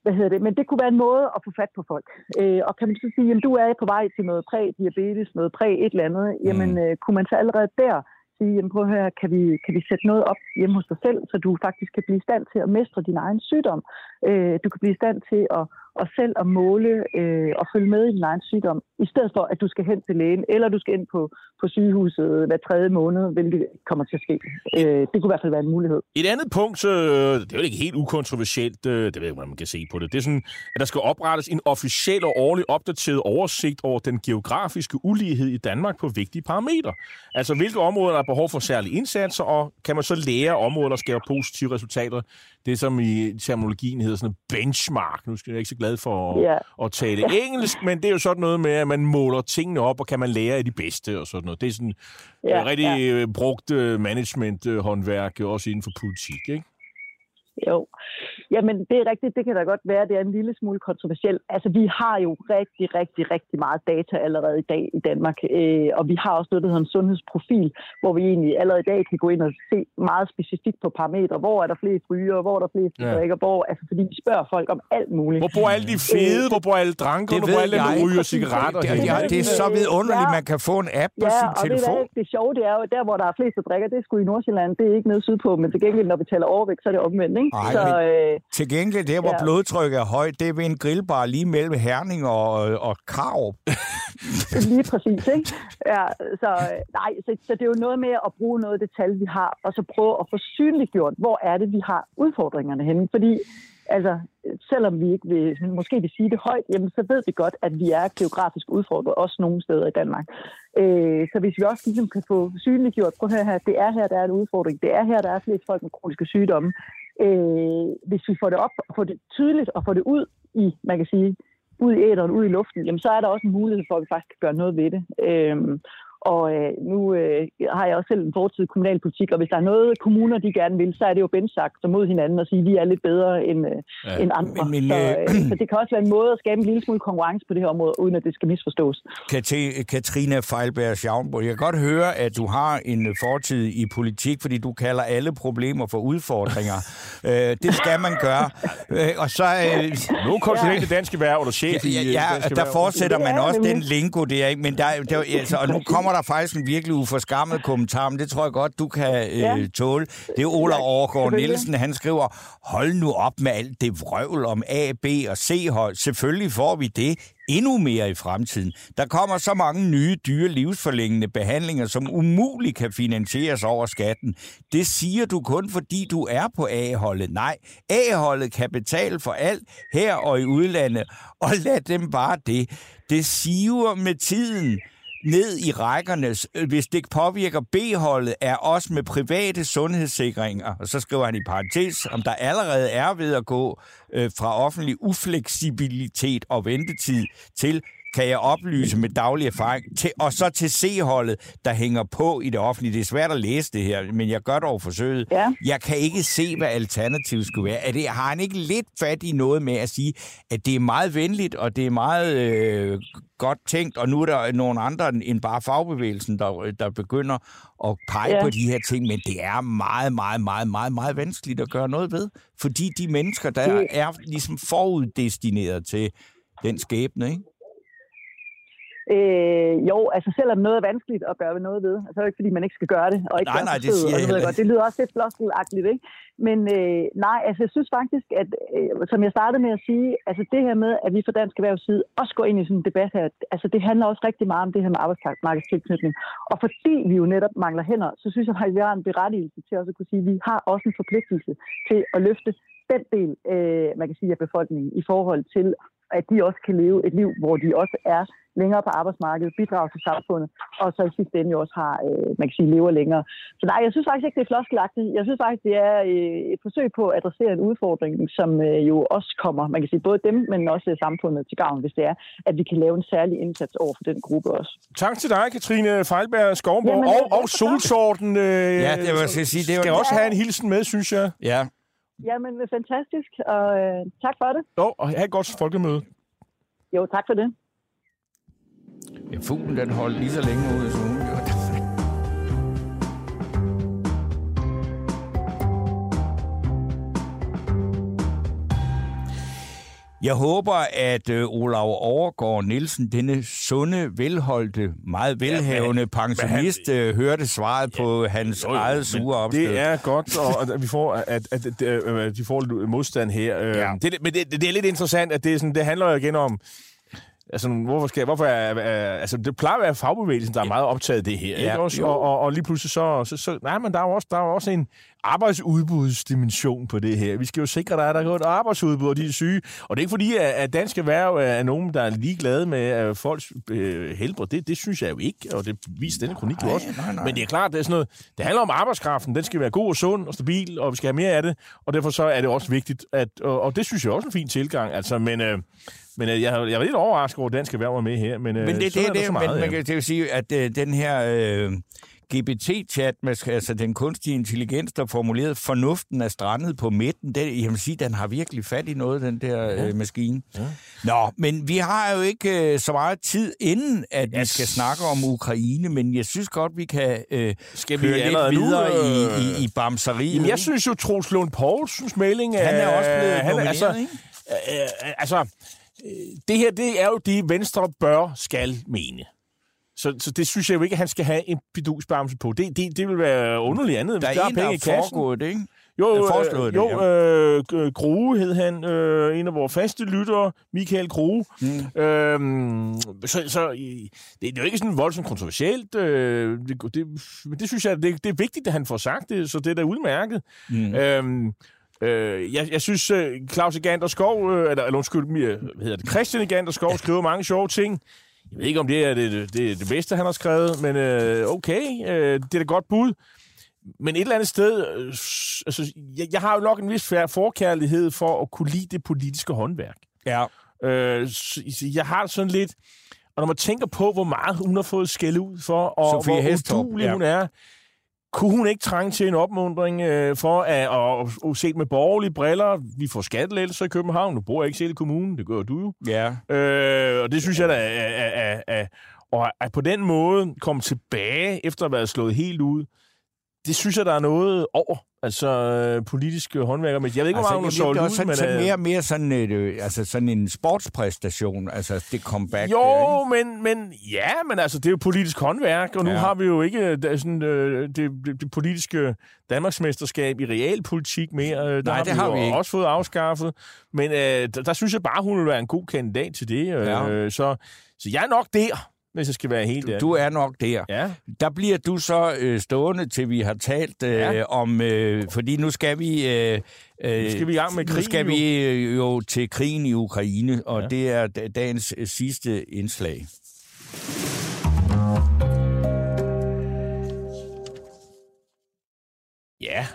hvad hedder det? Men det kunne være en måde at få fat på folk. Øh, og kan man så sige, at du er på vej til noget præ-diabetes, noget præ-et eller andet, jamen øh, kunne man så allerede der sige, jamen prøv at høre, kan vi, kan vi sætte noget op hjemme hos dig selv, så du faktisk kan blive i stand til at mestre din egen sygdom. Øh, du kan blive i stand til at og selv at måle øh, og følge med i din egen sygdom, i stedet for, at du skal hen til lægen, eller du skal ind på, på sygehuset hver tredje måned, hvilket kommer til at ske. Øh, det kunne i hvert fald være en mulighed. Et andet punkt, øh, det er jo ikke helt ukontroversielt, øh, det ved jeg ikke, man kan se på det, det er sådan, at der skal oprettes en officiel og årlig opdateret oversigt over den geografiske ulighed i Danmark på vigtige parametre. Altså, hvilke områder der er behov for særlige indsatser, og kan man så lære områder, der skaber positive resultater det, som i terminologien hedder sådan en benchmark. Nu skal jeg ikke så glad for at, yeah. at tale engelsk, men det er jo sådan noget med, at man måler tingene op, og kan man lære af de bedste og sådan noget. Det er sådan yeah, rigtig yeah. brugt øh, management-håndværk, også inden for politik, ikke? Jo, jamen det er rigtigt, det kan da godt være, det er en lille smule kontroversielt. Altså vi har jo rigtig, rigtig, rigtig meget data allerede i dag i Danmark, øh, og vi har også noget, der hedder en sundhedsprofil, hvor vi egentlig allerede i dag kan gå ind og se meget specifikt på parametre. Hvor er der flere ryger, hvor er der flere ja. drikker, hvor, altså fordi vi spørger folk om alt muligt. Hvor bor alle de fede, øh, hvor bor alle dranker, hvor bor alle dem, der ryger cigaretter? Det, det, det, det, er så vidunderligt, ja. man kan få en app på ja, sin og telefon. Det, det sjove, det er jo, der hvor der er flest, der drikker, det er sgu i Nordsjælland, det er ikke nede sydpå, men til gengæld, når vi taler overvægt, så er det omvendt, ikke? Ej, så, øh, til gengæld, det hvor ja. blodtrykket er højt, det er ved en grillbar lige mellem Herning og, og Karup. (laughs) lige præcis, ikke? Ja, så, nej, så, så det er jo noget med at bruge noget af det tal, vi har, og så prøve at få synliggjort, hvor er det, vi har udfordringerne henne. Fordi altså, selvom vi ikke vil, måske vil sige det højt, jamen, så ved vi godt, at vi er geografisk udfordret, også nogle steder i Danmark. Øh, så hvis vi også ligesom kan få synliggjort, prøv at høre her, det er her, der er en udfordring, det er her, der er flest folk med kroniske sygdomme, øh, hvis vi får det op og får det tydeligt og får det ud i, man kan sige, ud i æderen, ud i luften, jamen så er der også en mulighed for, at vi faktisk kan gøre noget ved det. Øh, og øh, nu øh, har jeg også selv en fortid i kommunalpolitik, og hvis der er noget, kommuner de gerne vil, så er det jo benchsagt så mod hinanden og sige, at vi er lidt bedre end, øh, ja. end andre. Men, men, så, øh, øh, så det kan også være en måde at skabe en lille smule konkurrence på det her område, uden at det skal misforstås. Katrine Feilberg Schaumburg, jeg kan godt høre, at du har en fortid i politik, fordi du kalder alle problemer for udfordringer. (laughs) øh, det skal man gøre. Øh, og så, øh, nu er det danske værv, eller chef ja, ja, ja, der fortsætter man også den lingo der, ikke? men der, der, altså, og nu kommer kommer der faktisk en virkelig uforskammet kommentar, men det tror jeg godt, du kan øh, ja. tåle. Det er Ola Overgaard Nielsen, han skriver, hold nu op med alt det vrøvl om A, B og C-hold. Selvfølgelig får vi det endnu mere i fremtiden. Der kommer så mange nye, dyre, livsforlængende behandlinger, som umuligt kan finansieres over skatten. Det siger du kun, fordi du er på A-holdet. Nej, A-holdet kan betale for alt her og i udlandet, og lad dem bare det. Det siver med tiden ned i rækkerne, øh, hvis det påvirker B-holdet, er også med private sundhedssikringer, og så skriver han i parentes, om der allerede er ved at gå øh, fra offentlig ufleksibilitet og ventetid til kan jeg oplyse med daglig erfaring, til, og så til C-holdet, der hænger på i det offentlige. Det er svært at læse det her, men jeg gør dog forsøget. Ja. Jeg kan ikke se, hvad alternativet skulle være. Er det, har han ikke lidt fat i noget med at sige, at det er meget venligt, og det er meget øh, godt tænkt, og nu er der nogle andre end bare fagbevægelsen, der, der begynder at pege ja. på de her ting, men det er meget, meget, meget, meget, meget vanskeligt at gøre noget ved, fordi de mennesker, der det... er ligesom foruddestineret til den skæbne, ikke? Øh, jo, altså selvom noget er vanskeligt at gøre noget ved, så altså, er det ikke, fordi man ikke skal gøre det. Og ikke nej, nej, det siger jeg godt. Det lyder også lidt floskelagtigt, ikke? Men øh, nej, altså jeg synes faktisk, at øh, som jeg startede med at sige, altså det her med, at vi fra Dansk Erhvervsside også går ind i sådan en debat her, altså det handler også rigtig meget om det her med arbejdsmarkedstilknytning. Og fordi vi jo netop mangler hænder, så synes jeg faktisk, at vi har en berettigelse til også at kunne sige, at vi har også en forpligtelse til at løfte den del, øh, man kan sige, af befolkningen i forhold til, at de også kan leve et liv, hvor de også er længere på arbejdsmarkedet, bidrager til samfundet, og så i sidste ende jo også har, øh, man kan sige, lever længere. Så nej, jeg synes faktisk ikke, det er floskelagtigt. Jeg synes faktisk, det er øh, et forsøg på at adressere en udfordring, som øh, jo også kommer, man kan sige, både dem, men også samfundet til gavn, hvis det er, at vi kan lave en særlig indsats over for den gruppe også. Tak til dig, Katrine Feilberg Skovborg, og, og Solsorten. Øh, ja, det vil jeg sige. Det skal også have en hilsen med, synes jeg. Ja. Jamen, fantastisk, og øh, tak for det. Jo, og have et godt folkemøde. Jo, tak for det. Ja, fuglen den holdt lige så længe ude som hun gjorde. Jeg håber, at øh, Olav Overgaard Nielsen, denne sunde, velholdte, meget velhavende ja, pensionist, han, øh, hørte svaret ja, på hans jo, jo, eget sure opstød. Det er godt, og at vi får, at, at, at, at, de får lidt modstand her. Øh, ja. Det, men det, det er lidt interessant, at det, er sådan, det handler jo igen om Altså, hvorfor skal, hvorfor er, er, altså, det plejer at være fagbevægelsen, der er meget optaget af det her, ja, ikke også? Og, og, og, lige pludselig så, så, så, nej, men der er jo også, der er også en arbejdsudbudsdimension på det her. Vi skal jo sikre, at der er et arbejdsudbud, og de er syge. Og det er ikke fordi, at dansk erhverv er nogen, der er ligeglade med folks øh, helbred. Det, det synes jeg jo ikke, og det viser denne kronik jo også. Nej, nej. Men det er klart, det er sådan noget, det handler om arbejdskraften. Den skal være god og sund og stabil, og vi skal have mere af det. Og derfor så er det også vigtigt, at, og, og det synes jeg også er en fin tilgang. Altså, men... Øh, men øh, jeg, jeg var lidt overrasket over, at dansk erhverv var med her. Men, øh, men det, det, det, meget, men man kan det sige, at øh, den her øh, GPT-chat, altså den kunstige intelligens, der formuleret fornuften er strandet på midten, det, jeg vil sige, den har virkelig fat i noget, den der ja. øh, maskine. Ja. Nå, men vi har jo ikke øh, så meget tid inden, at yes. vi skal snakke om Ukraine, men jeg synes godt, vi kan øh, skal vi lidt videre nu, øh... i, i, i bamseriet. Jamen, jeg synes jo, Troels Lund Poulsens melding er... Han er også blevet han, nomineret, altså, ikke? Øh, øh, altså, det her, det er jo det, Venstre bør skal mene. Så, så det synes jeg jo ikke, at han skal have en bidusbamse på. Det, det, det vil være underligt andet. Der er, der er en, penge der er foregået, ikke? Jo, øh, jo det, øh, Grue hed han, øh, en af vores faste lyttere, Michael Grue. Mm. Øhm, så så det, det er jo ikke sådan voldsomt kontroversielt. Øh, det, det, men det synes jeg, det, det er vigtigt, at han får sagt det, så det er da udmærket. Mm. Øhm, Øh, jeg, jeg synes, uh, Claus Egander Skov, øh, eller, eller undskyld, hvad hedder det, Christian Egander Skov skriver mange sjove ting. Jeg ved ikke, om det er det, det, det bedste, han har skrevet, men øh, okay, øh, det er da godt bud. Men et eller andet sted, øh, altså, jeg, jeg har jo nok en vis forkærlighed for at kunne lide det politiske håndværk. Ja. Øh, jeg har sådan lidt... Og når man tænker på, hvor meget hun har fået skæld ud for, og Sofie hvor Hestorp, udulig ja. hun er, kunne hun ikke trænge til en opmundring øh, for at, at, at, at se med borgerlige briller? Vi får skattelettelser i København. Nu bor ikke selv i kommunen, det gør du jo. Ja. Øh, og det synes jeg da er, er, er, er, og at på den måde komme tilbage efter at have været slået helt ud, det synes jeg, der er noget over. Altså øh, politiske håndværker. Men jeg ved ikke, altså, hvor meget hun har ud. Sådan, men, mere, mere sådan, øh, altså sådan en sportspræstation, altså det comeback. Jo, der, men, men ja, men altså det er jo politisk håndværk, og nu ja. har vi jo ikke øh, sådan, øh, det, det, det politiske Danmarksmesterskab i realpolitik mere. Øh, der Nej, har det vi har vi ikke. også fået afskaffet. Men øh, der, der synes jeg bare, hun vil være en god kandidat til det. Øh, ja. så, så jeg er nok der hvis jeg skal være helt du, du er nok der. Ja. Der bliver du så øh, stående, til vi har talt øh, ja. om... Øh, fordi nu skal vi... Øh, øh, nu skal vi i gang med krigen. Nu skal jo. vi øh, jo til krigen i Ukraine, og ja. det er dagens øh, sidste indslag. Ja,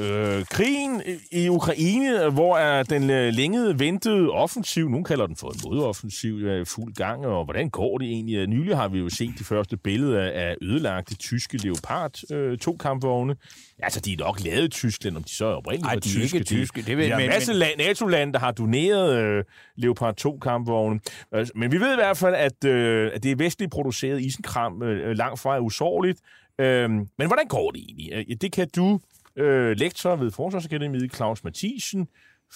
Øh, krigen i Ukraine, hvor er den øh, længe ventede offensiv, nogen kalder den for en modoffensiv, er fuld gang, og hvordan går det egentlig? Nylig har vi jo set de første billeder af ødelagte tyske Leopard øh, to kampvogne. Altså, de er nok lavet i Tyskland, om de så er oprindeligt Ej, de er tyske. ikke tyske. Det ved, der er en masse men... NATO-lande, der har doneret øh, Leopard 2 kampvogne. Altså, men vi ved i hvert fald, at, øh, at det er vestligt produceret isenkram øh, langt fra er usårligt. Øh, men hvordan går det egentlig? Det kan du øh, lektor ved Forsvarsakademiet, Claus Mathisen,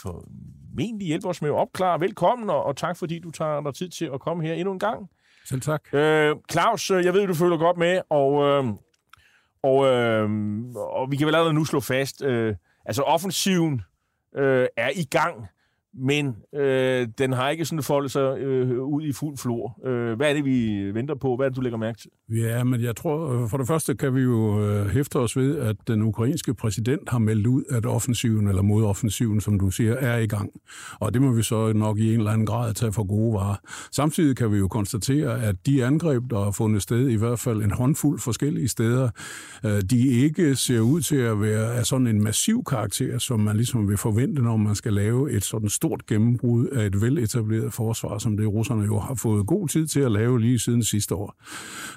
for formentlig hjælpe os med at opklare. Velkommen, og, og tak fordi du tager dig tid til at komme her endnu en gang. Selv tak. Øh, Claus, øh, jeg ved, du føler godt med, og, øh, og, øh, og vi kan vel allerede nu slå fast, øh, altså offensiven øh, er i gang men øh, den har ikke sådan foldet sig øh, ud i fuld flor. Øh, hvad er det, vi venter på? Hvad er det, du lægger mærke til? Ja, men jeg tror, øh, for det første kan vi jo øh, hæfte os ved, at den ukrainske præsident har meldt ud, at offensiven, eller modoffensiven, som du siger, er i gang. Og det må vi så nok i en eller anden grad tage for gode varer. Samtidig kan vi jo konstatere, at de angreb, der har fundet sted, i hvert fald en håndfuld forskellige steder, øh, de ikke ser ud til at være af sådan en massiv karakter, som man ligesom vil forvente, når man skal lave et sådan stort gennembrud af et veletableret forsvar, som det russerne jo har fået god tid til at lave lige siden sidste år.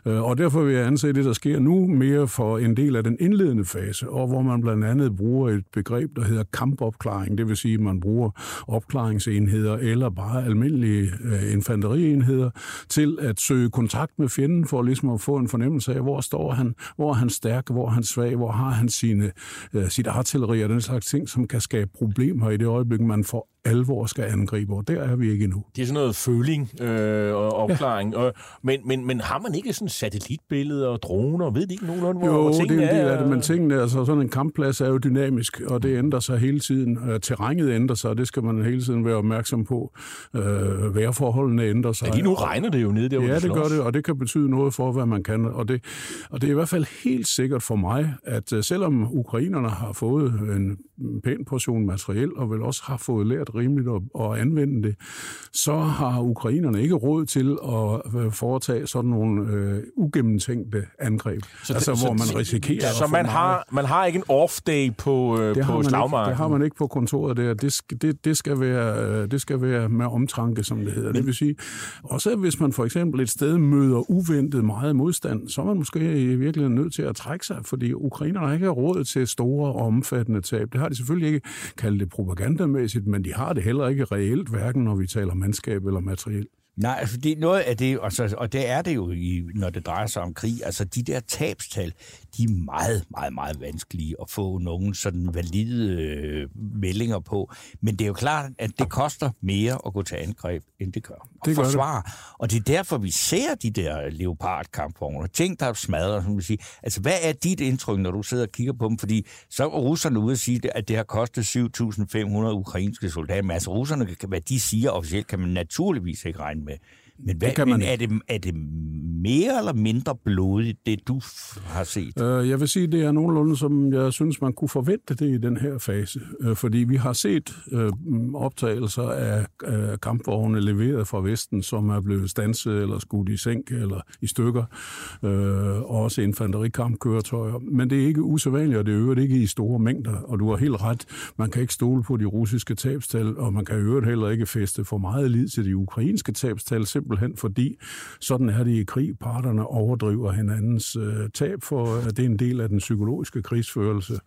Øh, og derfor vil jeg anse det, der sker nu, mere for en del af den indledende fase, og hvor man blandt andet bruger et begreb, der hedder kampopklaring, det vil sige, at man bruger opklaringsenheder eller bare almindelige øh, infanterienheder til at søge kontakt med fjenden for ligesom at få en fornemmelse af, hvor står han, hvor er han stærk, hvor er han svag, hvor har han sine, øh, sit artilleri og den slags ting, som kan skabe problemer i det øjeblik, man får alvor skal angribe, og der er vi ikke endnu. Det er sådan noget føling øh, og opklaring. Ja. Og, men, men, men har man ikke sådan satellitbilleder og droner? Ved de ikke nogenlunde, hvor, jo, hvor tingene det er en del af det, men tingene, altså sådan en kampplads er jo dynamisk, og det ændrer sig hele tiden. Øh, terrænet ændrer sig, og det skal man hele tiden være opmærksom på. Øh, vejrforholdene ændrer sig. Ja, lige nu regner det jo ned der, Ja, det gør det, og det kan betyde noget for, hvad man kan. Og det, og det er i hvert fald helt sikkert for mig, at øh, selvom ukrainerne har fået en pæn portion materiel, og vel også har fået lært rimeligt at, at anvende det, så har ukrainerne ikke råd til at øh, foretage sådan nogle øh, ugennemtænkte angreb. Så altså, det, hvor man risikerer... Ja, så man har, man har ikke en off-day på, øh, det på slagmarken? det har man ikke på kontoret der. Det skal, det, det, skal være, øh, det skal være med omtranke, som det hedder. Men, det vil sige, også hvis man for eksempel et sted møder uventet meget modstand, så er man måske i virkeligheden nødt til at trække sig, fordi ukrainerne ikke har råd til store og omfattende tab. Det har de selvfølgelig ikke kaldt det propagandamæssigt, men de har det heller ikke reelt, hverken når vi taler mandskab eller materiel. Nej, altså det, noget af det, altså, og det er det jo, i, når det drejer sig om krig, altså de der tabstal, de er meget, meget, meget vanskelige at få nogle sådan valide øh, meldinger på. Men det er jo klart, at det koster mere at gå til angreb, end det gør det forsvare. Det. Og det er derfor, vi ser de der leopard-kampvogne, ting, der smadrer, som vi siger. Altså, hvad er dit indtryk, når du sidder og kigger på dem? Fordi så er russerne ude og sige, at det har kostet 7.500 ukrainske soldater. Men altså, russerne, hvad de siger officielt, kan man naturligvis ikke regne med. Men, hvad, kan man men er, det, er det mere eller mindre blodigt, det du har set? Øh, jeg vil sige, det er nogenlunde, som jeg synes, man kunne forvente det i den her fase. Øh, fordi vi har set øh, optagelser af øh, kampvogne leveret fra Vesten, som er blevet stanset eller skudt i sænk eller i stykker. Øh, også infanterikampkøretøjer. Men det er ikke usædvanligt, og det er øvrigt ikke i store mængder. Og du har helt ret. Man kan ikke stole på de russiske tabstal, og man kan øvrigt heller ikke feste for meget lid til de ukrainske tabstal, simpelthen fordi sådan er det i krig. Parterne overdriver hinandens øh, tab, for at det er en del af den psykologiske krigsførelse.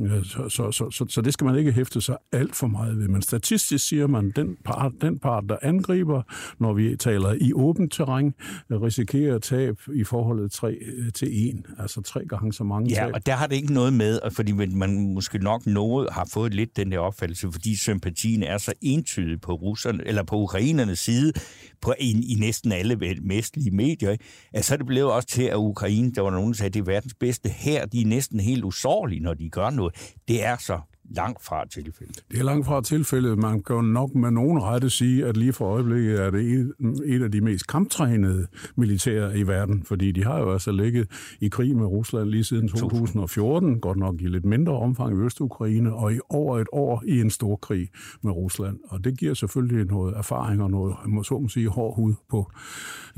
Øh, så, så, så, så, så det skal man ikke hæfte sig alt for meget ved. Men statistisk siger man, den part, den part, der angriber, når vi taler i åbent terræn, risikerer tab i forholdet 3 øh, til 1, altså tre gange så mange ja, tab. og der har det ikke noget med, fordi man måske nok noget har fået lidt den der opfattelse, fordi sympatien er så entydig på russerne, eller på ukrainernes side, på, i, i næsten alle mestlige medier, ikke? at så er det blevet også til, at Ukraine, der var nogen, der sagde, at det er verdens bedste her, de er næsten helt usårlige, når de gør noget. Det er så langt fra tilfældet. Det er langt fra tilfældet. Man kan nok med nogen rette sige, at lige for øjeblikket er det et af de mest kamptrænede militære i verden, fordi de har jo altså ligget i krig med Rusland lige siden 2014, godt nok i lidt mindre omfang i Øst-Ukraine, og i over et år i en stor krig med Rusland. Og det giver selvfølgelig noget erfaring og noget, må så må sige, hård hud på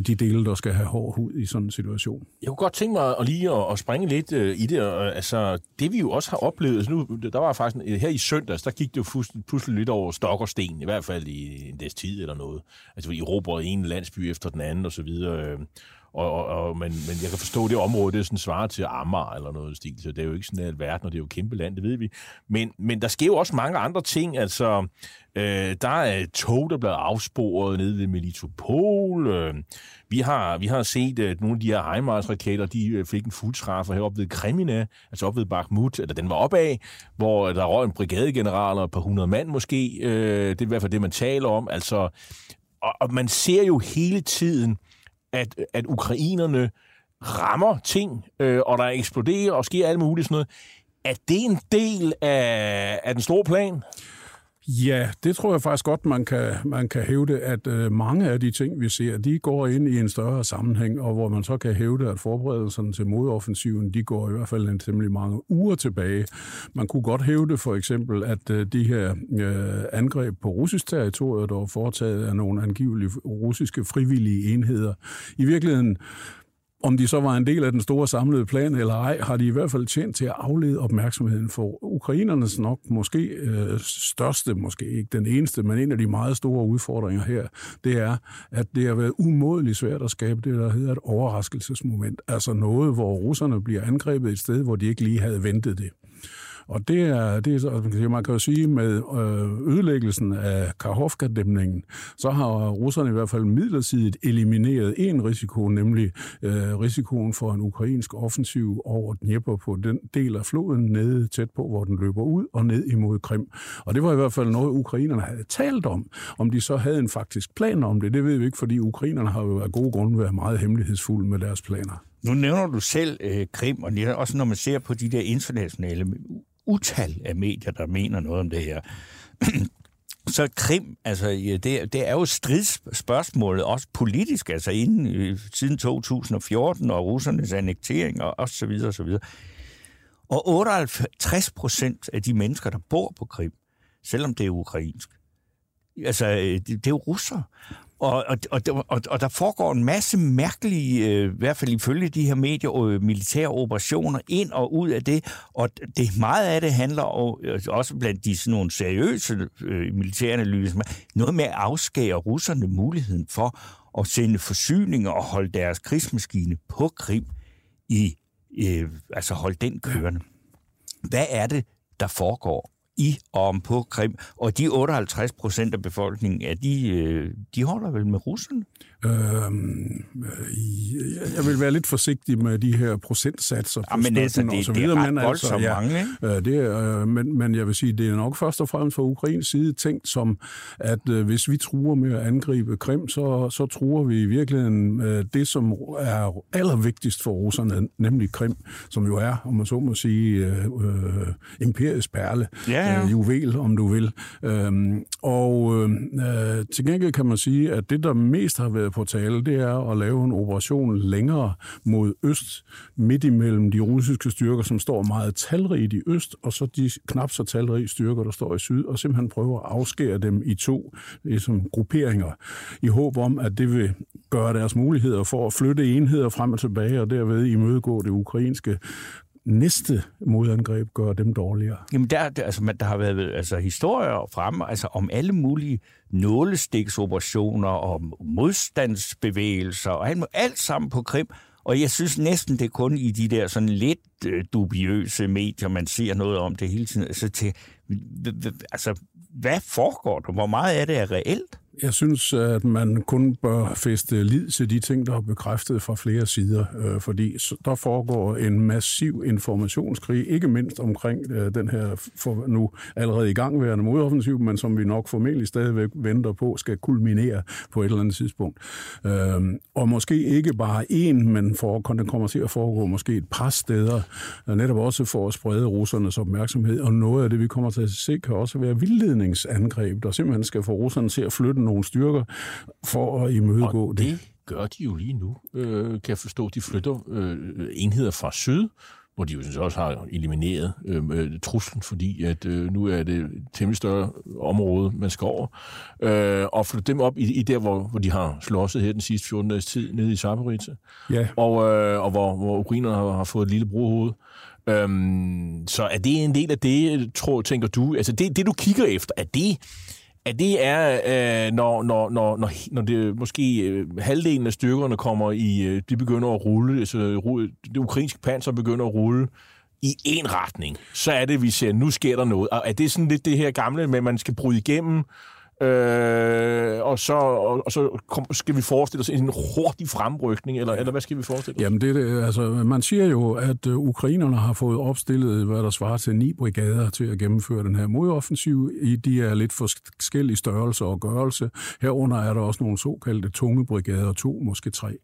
de dele, der skal have hård hud i sådan en situation. Jeg kunne godt tænke mig at lige at, springe lidt øh, i det. Altså, det vi jo også har oplevet, altså nu, der var faktisk Øh, her i søndags, der gik det jo pludselig lidt over stok og sten, i hvert fald i en des tid eller noget. Altså, vi råber en landsby efter den anden og så videre. Øhm, og, og, og, men, men jeg kan forstå, at det område det er sådan svaret til Amager eller noget stil, så det er jo ikke sådan et verden, og det er jo kæmpe land, det ved vi. Men, men der sker jo også mange andre ting, altså øh, der er tog, der bliver afsporet nede ved Melitopol, øh, vi har, vi har set, at nogle af de her HIMARS-raketter, de øh, fik en fuldtræffer heroppe ved Kremina, altså op ved Bakhmut, eller den var opad, hvor øh, der røg en brigadegeneral og et par hundrede mand måske. Øh, det er i hvert fald det, man taler om. Altså, og, og man ser jo hele tiden, at, at ukrainerne rammer ting, øh, og der eksploderer og sker alt muligt sådan noget. Er det en del af, af den store plan? Ja, det tror jeg faktisk godt, man kan, man kan hævde, at øh, mange af de ting, vi ser, de går ind i en større sammenhæng, og hvor man så kan hævde, at forberedelserne til modoffensiven, de går i hvert fald en temmelig mange uger tilbage. Man kunne godt hævde for eksempel, at øh, de her øh, angreb på russisk territorium, der var foretaget af nogle angivelige russiske frivillige enheder, i virkeligheden om de så var en del af den store samlede plan eller ej, har de i hvert fald tjent til at aflede opmærksomheden for ukrainernes nok måske øh, største, måske ikke den eneste, men en af de meget store udfordringer her, det er, at det har været umådeligt svært at skabe det, der hedder et overraskelsesmoment. Altså noget, hvor russerne bliver angrebet et sted, hvor de ikke lige havde ventet det. Og det er, det er man kan jo sige, med øh, ødelæggelsen af Karhovka-dæmningen, så har russerne i hvert fald midlertidigt elimineret en risiko, nemlig øh, risikoen for en ukrainsk offensiv over Dnieper på den del af floden nede tæt på, hvor den løber ud, og ned imod Krim. Og det var i hvert fald noget, ukrainerne havde talt om. Om de så havde en faktisk plan om det, det ved vi ikke, fordi ukrainerne har jo af gode grunde været meget hemmelighedsfulde med deres planer. Nu nævner du selv øh, Krim, og også når man ser på de der internationale utal af medier, der mener noget om det her. (clears throat) Så Krim, altså, det, det er jo stridsspørgsmålet, også politisk, altså inden, øh, siden 2014 og russernes annektering og, og så videre og så videre. Og 58 procent af de mennesker, der bor på Krim, selvom det er ukrainsk, altså, øh, det, det er jo russere. Og, og, og, og, og der foregår en masse mærkelige, øh, i hvert fald ifølge de her medier, øh, militære operationer ind og ud af det. Og det meget af det handler og, øh, også blandt de sådan nogle seriøse øh, militæranalyser, noget med at afskære russerne muligheden for at sende forsyninger og holde deres krigsmaskine på Krim i, øh, altså holde den kørende. Hvad er det, der foregår? I og om på Krim. Og de 58 procent af befolkningen, er de, øh, de holder vel med russerne? Øhm, øh, jeg vil være lidt forsigtig med de her procentsatser ja, men altså, det, og så videre. Det er men altså, ja, mange? Øh, det er, øh, men, men jeg vil sige, det er nok først og fremmest fra Ukrains side tænkt som, at øh, hvis vi truer med at angribe Krim, så, så truer vi i virkeligheden øh, det, som er allervigtigst for russerne, nemlig Krim, som jo er, om man så må sige, øh, øh, imperiets perle, ja, ja. Øh, juvel, om du vil. Øh, og øh, til gengæld kan man sige, at det, der mest har været Øh, på tale, det er at lave en operation længere mod øst, midt imellem de russiske styrker, som står meget talrigt i øst, og så de knap så talrige styrker, der står i syd, og simpelthen prøve at afskære dem i to ligesom, grupperinger, i håb om, at det vil gøre deres muligheder for at flytte enheder frem og tilbage, og derved imødegå det ukrainske næste modangreb gør dem dårligere? Jamen, der, der, altså, der har været altså, historier frem altså, om alle mulige nålestiksoperationer og modstandsbevægelser og alt, alt sammen på Krim. Og jeg synes næsten, det er kun i de der sådan lidt øh, dubiøse medier, man ser noget om det hele tiden. Altså, til, altså hvad foregår der? Hvor meget af det er reelt? Jeg synes, at man kun bør feste lid til de ting, der er bekræftet fra flere sider, øh, fordi der foregår en massiv informationskrig, ikke mindst omkring øh, den her for nu allerede i gangværende modoffensiv, men som vi nok formentlig stadigvæk venter på, skal kulminere på et eller andet tidspunkt. Øh, og måske ikke bare én, men for, den kommer til at foregå måske et par steder, øh, netop også for at sprede russernes opmærksomhed, og noget af det, vi kommer til at se, kan også være vildledningsangreb, der simpelthen skal få russerne til at flytte nogle styrker for at imødegå og det. det gør de jo lige nu, øh, kan jeg forstå. De flytter øh, enheder fra syd, hvor de jo synes også har elimineret øh, øh, truslen, fordi at øh, nu er det et temmelig større område, man skal over, øh, og flytte dem op i, i der, hvor, hvor de har slåsset her den sidste 14 dages tid, nede i Zaporizhzhia, ja. og, øh, og hvor, hvor ukrainerne har, har fået et lille brohoved. Øhm, så er det en del af det, tror, tænker du? Altså det, det du kigger efter, er det at det er, øh, når, når, når, når, når det måske øh, halvdelen af styrkerne kommer i, øh, de begynder at rulle, altså det ukrainske panser begynder at rulle i en retning, så er det, vi ser, nu sker der noget. Og er det sådan lidt det her gamle med, at man skal bryde igennem, Øh, og så, og, og så kom, skal vi forestille os en hurtig fremrykning, eller, eller hvad skal vi forestille os? Jamen, det, det, altså, man siger jo, at øh, ukrainerne har fået opstillet, hvad der svarer til ni brigader til at gennemføre den her modoffensiv. I, de er lidt forskellige størrelser og gørelse. Herunder er der også nogle såkaldte tunge brigader, to, måske tre.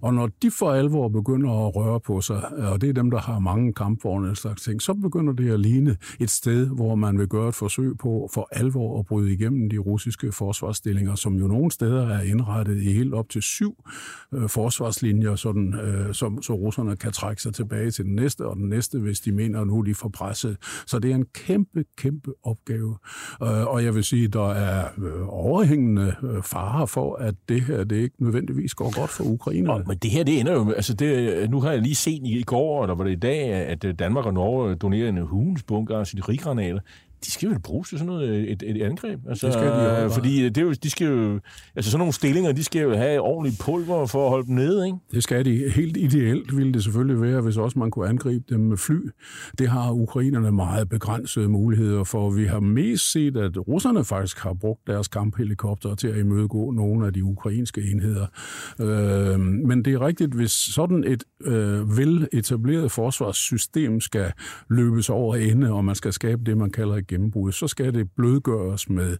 Og når de for alvor begynder at røre på sig, og det er dem, der har mange kampvogne og slags ting, så begynder det at ligne et sted, hvor man vil gøre et forsøg på for alvor at bryde igennem de russiske forsvarsstillinger, som jo nogle steder er indrettet i helt op til syv øh, forsvarslinjer, sådan, øh, som, så russerne kan trække sig tilbage til den næste og den næste, hvis de mener, at nu er de for presset. Så det er en kæmpe, kæmpe opgave. Øh, og jeg vil sige, der er øh, overhængende øh, farer for, at det her det ikke nødvendigvis går godt for Ukraine. Og, men det her, det ender jo, altså det, nu har jeg lige set i går, eller var det i dag, at øh, Danmark og Norge donerer en hulens bunker af sine riggranater de skal vel bruges til sådan noget, et, et angreb. Altså, Det skal de jo, øh, fordi det er jo, de skal jo, altså sådan nogle stillinger, de skal jo have ordentligt pulver for at holde dem nede, ikke? Det skal de. Helt ideelt ville det selvfølgelig være, hvis også man kunne angribe dem med fly. Det har ukrainerne meget begrænsede muligheder for. Vi har mest set, at russerne faktisk har brugt deres kamphelikopter til at imødegå nogle af de ukrainske enheder. Øh, men det er rigtigt, hvis sådan et øh, vel etableret forsvarssystem skal løbes over ende, og man skal skabe det, man kalder gennembrud, så skal det blødgøres med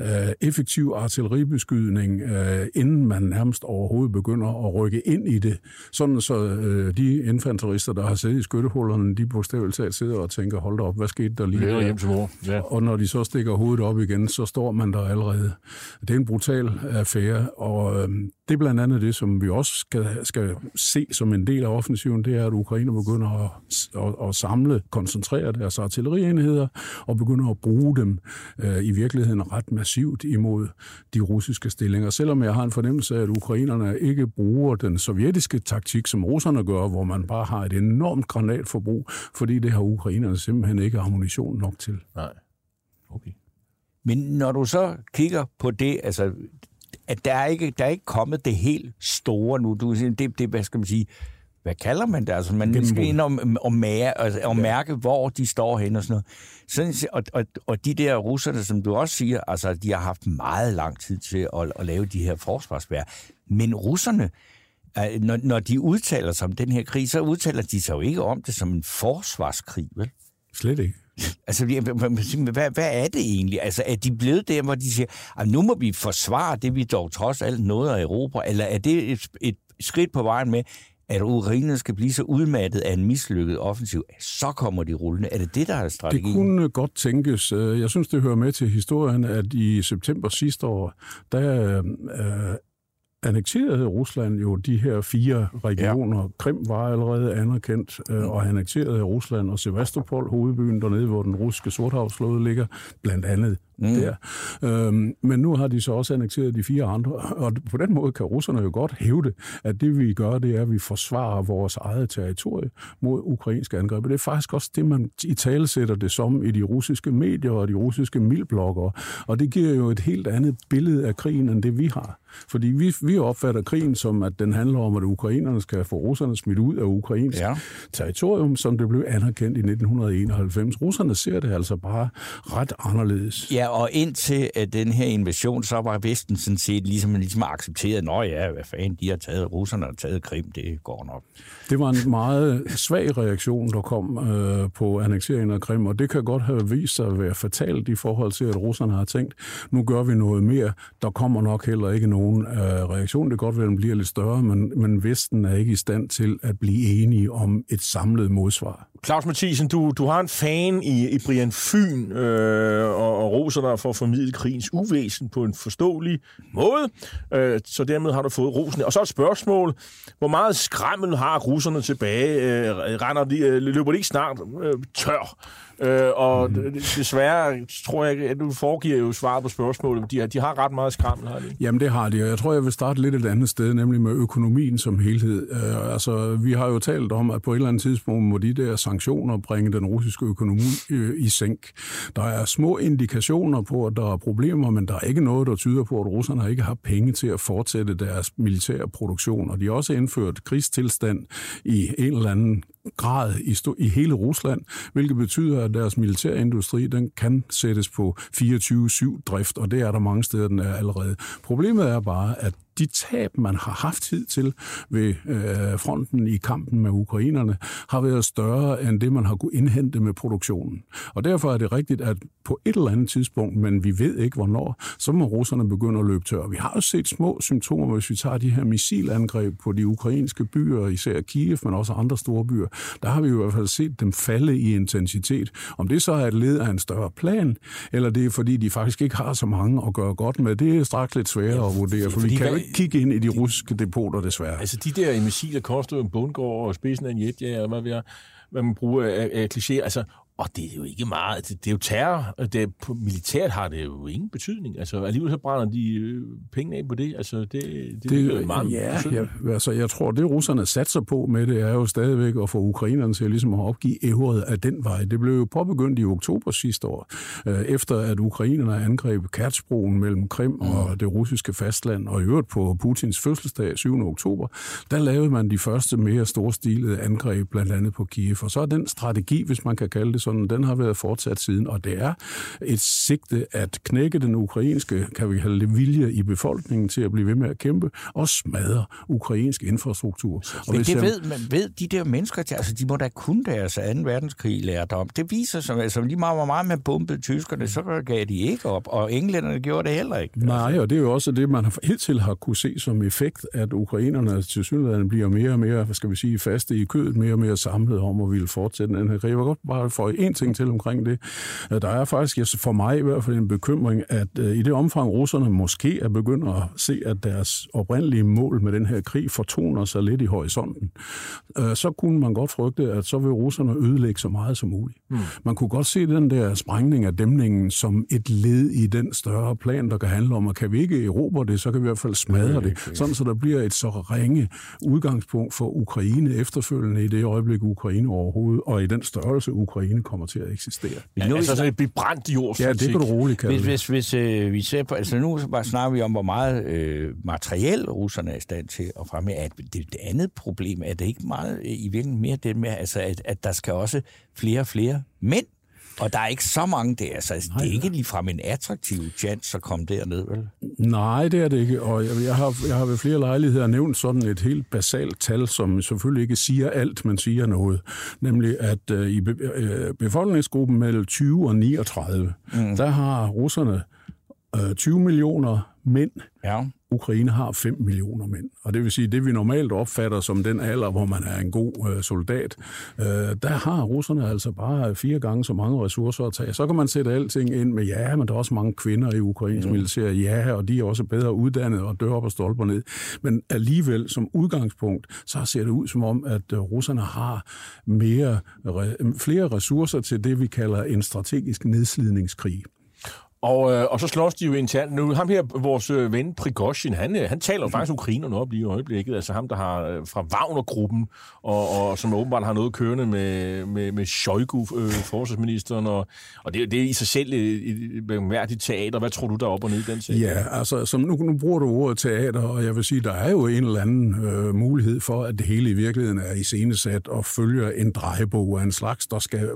øh, effektiv artilleribeskydning, øh, inden man nærmest overhovedet begynder at rykke ind i det. Sådan så øh, de infanterister, der har siddet i skyttehullerne, de bogstaveligt talt sidder og tænker, hold da op, hvad skete der lige Lærer der? hjem til mor. Ja. Og når de så stikker hovedet op igen, så står man der allerede. Det er en brutal affære, og øhm, det er blandt andet det, som vi også skal, skal se som en del af offensiven, det er, at Ukraine begynder at, at, at samle, koncentrere deres artillerienheder og begynder at bruge dem øh, i virkeligheden ret massivt imod de russiske stillinger. Selvom jeg har en fornemmelse af, at ukrainerne ikke bruger den sovjetiske taktik, som russerne gør, hvor man bare har et enormt granatforbrug, fordi det har ukrainerne simpelthen ikke ammunition nok til. Nej. Okay. Men når du så kigger på det, altså, at der er ikke, der er ikke kommet det helt store nu. Du, det, det, hvad skal man sige, hvad kalder man det? Altså, man skal ind og, og, mære, og, og mærke, hvor de står hen og sådan noget. Sådan, og, og, og de der russerne, som du også siger, altså, de har haft meget lang tid til at, at lave de her forsvarsvær. Men russerne, øh, når, når de udtaler sig om den her krig, så udtaler de sig jo ikke om det som en forsvarskrig, vel? Slet ikke. Altså, hvad, hvad er det egentlig? Altså, er de blevet der, hvor de siger, at nu må vi forsvare det, vi dog trods alt noget af Europa, eller er det et, et skridt på vejen med, at Ukraine skal blive så udmattet af en mislykket offensiv, så kommer de rullende. Er det det, der er strategien? Det kunne godt tænkes. Jeg synes, det hører med til historien, at i september sidste år, der øh, annekterede Rusland jo de her fire regioner. Ja. Krim var allerede anerkendt øh, og annekterede Rusland og Sevastopol, hovedbyen dernede, hvor den russiske sorthavsflåde ligger, blandt andet mm. der. Øhm, men nu har de så også annekteret de fire andre, og på den måde kan russerne jo godt hævde, at det vi gør, det er, at vi forsvarer vores eget territorie mod ukrainske angreb. Det er faktisk også det, man i tale sætter det som i de russiske medier og de russiske mildbloggere, og det giver jo et helt andet billede af krigen, end det vi har. Fordi vi, vi opfatter krigen som, at den handler om, at ukrainerne skal få russerne smidt ud af ukrainsk ja. territorium, som det blev anerkendt i 1991. Russerne ser det altså bare ret anderledes. Ja, og indtil at den her invasion, så var Vesten sådan set ligesom, ligesom accepteret, nå ja, hvad fanden, de har taget, russerne har taget Krim, det går nok. Det var en meget svag reaktion, der kom øh, på annekteringen af Krim, og det kan godt have vist sig at være fatalt i forhold til, at russerne har tænkt, nu gør vi noget mere, der kommer nok heller ikke nogen øh, reaktion. Det kan godt være, at den bliver lidt større, men, men Vesten er ikke i stand til at blive enige om et samlet modsvar. Claus Mathisen, du, du har en fan i, i Brian Fyn, øh, og, og roser dig for at formidle krigens uvæsen på en forståelig måde. Øh, så dermed har du fået rosen. Og så et spørgsmål. Hvor meget skrammel har russerne tilbage? Øh, render de, øh, løber de ikke snart øh, tør? Øh, og mm. desværre tror jeg, at du foregiver jo svaret på spørgsmålet. De, de har ret meget skrammel, har de? Jamen det har de, og jeg tror, jeg vil starte lidt et andet sted, nemlig med økonomien som helhed. Øh, altså, vi har jo talt om, at på et eller andet tidspunkt må de der sanktioner bringe den russiske økonomi øh, i sænk. Der er små indikationer på, at der er problemer, men der er ikke noget, der tyder på, at russerne ikke har penge til at fortsætte deres militære produktion. Og de har også indført krigstilstand i en eller anden grad i, i hele Rusland, hvilket betyder, at deres militærindustri den kan sættes på 24-7 drift, og det er der mange steder, den er allerede. Problemet er bare, at de tab, man har haft tid til ved øh, fronten i kampen med ukrainerne, har været større end det, man har kunnet indhente med produktionen. Og derfor er det rigtigt, at på et eller andet tidspunkt, men vi ved ikke hvornår, så må russerne begynde at løbe tør. Vi har jo set små symptomer, hvis vi tager de her missilangreb på de ukrainske byer, især Kiev, men også andre store byer. Der har vi jo i hvert fald set dem falde i intensitet. Om det så er et led af en større plan, eller det er fordi, de faktisk ikke har så mange at gøre godt med, det er straks lidt sværere at vurdere, for vi kan jo ikke kigge ind i de russiske depoter, desværre. Altså, de der missiler koster jo en bundgård og spidsen af en jetjager, og hvad, vi hvad man bruger af, af klichéer. Altså, og det er jo ikke meget. Det, det er jo terror. Det, er, på militært har det jo ingen betydning. Altså, alligevel så brænder de øh, penge af på det. Altså, det, det, det er jo meget ja, ja, altså, jeg tror, det russerne satser på med det, er jo stadigvæk at få ukrainerne til ligesom at opgive ævret af den vej. Det blev jo påbegyndt i oktober sidste år, øh, efter at ukrainerne angreb Kertsbroen mellem Krim mm. og det russiske fastland, og i øvrigt på Putins fødselsdag 7. oktober, der lavede man de første mere storstilede angreb, blandt andet på Kiev. Og så er den strategi, hvis man kan kalde det sådan, den har været fortsat siden, og det er et sigte at knække den ukrainske, kan vi kalde det, vilje i befolkningen til at blive ved med at kæmpe og smadre ukrainsk infrastruktur. Og Men det jeg... ved, man ved de der mennesker, altså de må da kun deres 2. verdenskrig lærdom. Det viser sig, altså lige meget, hvor meget man bombede tyskerne, så gav de ikke op, og englænderne gjorde det heller ikke. Nej, og det er jo også det, man helt til har kunne se som effekt, at ukrainerne til synligheden bliver mere og mere, hvad skal vi sige, faste i kødet, mere og mere samlet om at ville fortsætte den her krig. Jeg godt bare få en ting til omkring det. Der er faktisk for mig i hvert fald en bekymring, at øh, i det omfang russerne måske er begyndt at se, at deres oprindelige mål med den her krig fortoner sig lidt i horisonten, øh, så kunne man godt frygte, at så vil russerne ødelægge så meget som muligt. Mm. Man kunne godt se den der sprængning af dæmningen som et led i den større plan, der kan handle om, at kan vi ikke erobre det, så kan vi i hvert fald smadre det, sådan så der bliver et så ringe udgangspunkt for Ukraine efterfølgende i det øjeblik, Ukraine overhovedet, og i den størrelse, Ukraine kommer til at eksistere. Ja, nu, altså sådan et bebrændt jord. Ja, det kan du roligt kalde hvis, hvis, hvis øh, vi ser på, altså nu bare snakker vi om, hvor meget øh, materiel russerne er i stand til at fremme. At det, det andet problem er det ikke meget øh, i virkeligheden mere det med, altså, at, at der skal også flere og flere mænd og der er ikke så mange der, så altså, det er ikke ligefrem en attraktiv chance at komme derned, vel? Nej, det er det ikke, og jeg, jeg, har, jeg har ved flere lejligheder nævnt sådan et helt basalt tal, som selvfølgelig ikke siger alt, men siger noget. Nemlig, at uh, i be, uh, befolkningsgruppen mellem 20 og 39, mm. der har russerne uh, 20 millioner mænd. Ja. Ukraine har 5 millioner mænd. Og det vil sige, det vi normalt opfatter som den alder, hvor man er en god øh, soldat, øh, der har russerne altså bare fire gange så mange ressourcer at tage. Så kan man sætte alting ind med, ja, men der er også mange kvinder i Ukrains mm. militær, ja, og de er også bedre uddannet og dør op og stolper ned. Men alligevel, som udgangspunkt, så ser det ud som om, at øh, russerne har mere, flere ressourcer til det, vi kalder en strategisk nedslidningskrig. Og, øh, og så slås de jo internt. Nu, ham her, vores øh, ven Prigozhin, han, øh, han taler jo faktisk ukrainerne op lige i øjeblikket. Altså ham, der har øh, fra Wagner-gruppen, og, og som åbenbart har noget kørende med, med, med Shoigu, øh, forsvarsministeren. Og, og det, det er i sig selv et, et bemærdigt teater. Hvad tror du, der er op og ned i den sag? Ja, altså som nu, nu bruger du ordet teater, og jeg vil sige, der er jo en eller anden øh, mulighed for, at det hele i virkeligheden er iscenesat og følger en drejebog af en slags, der skal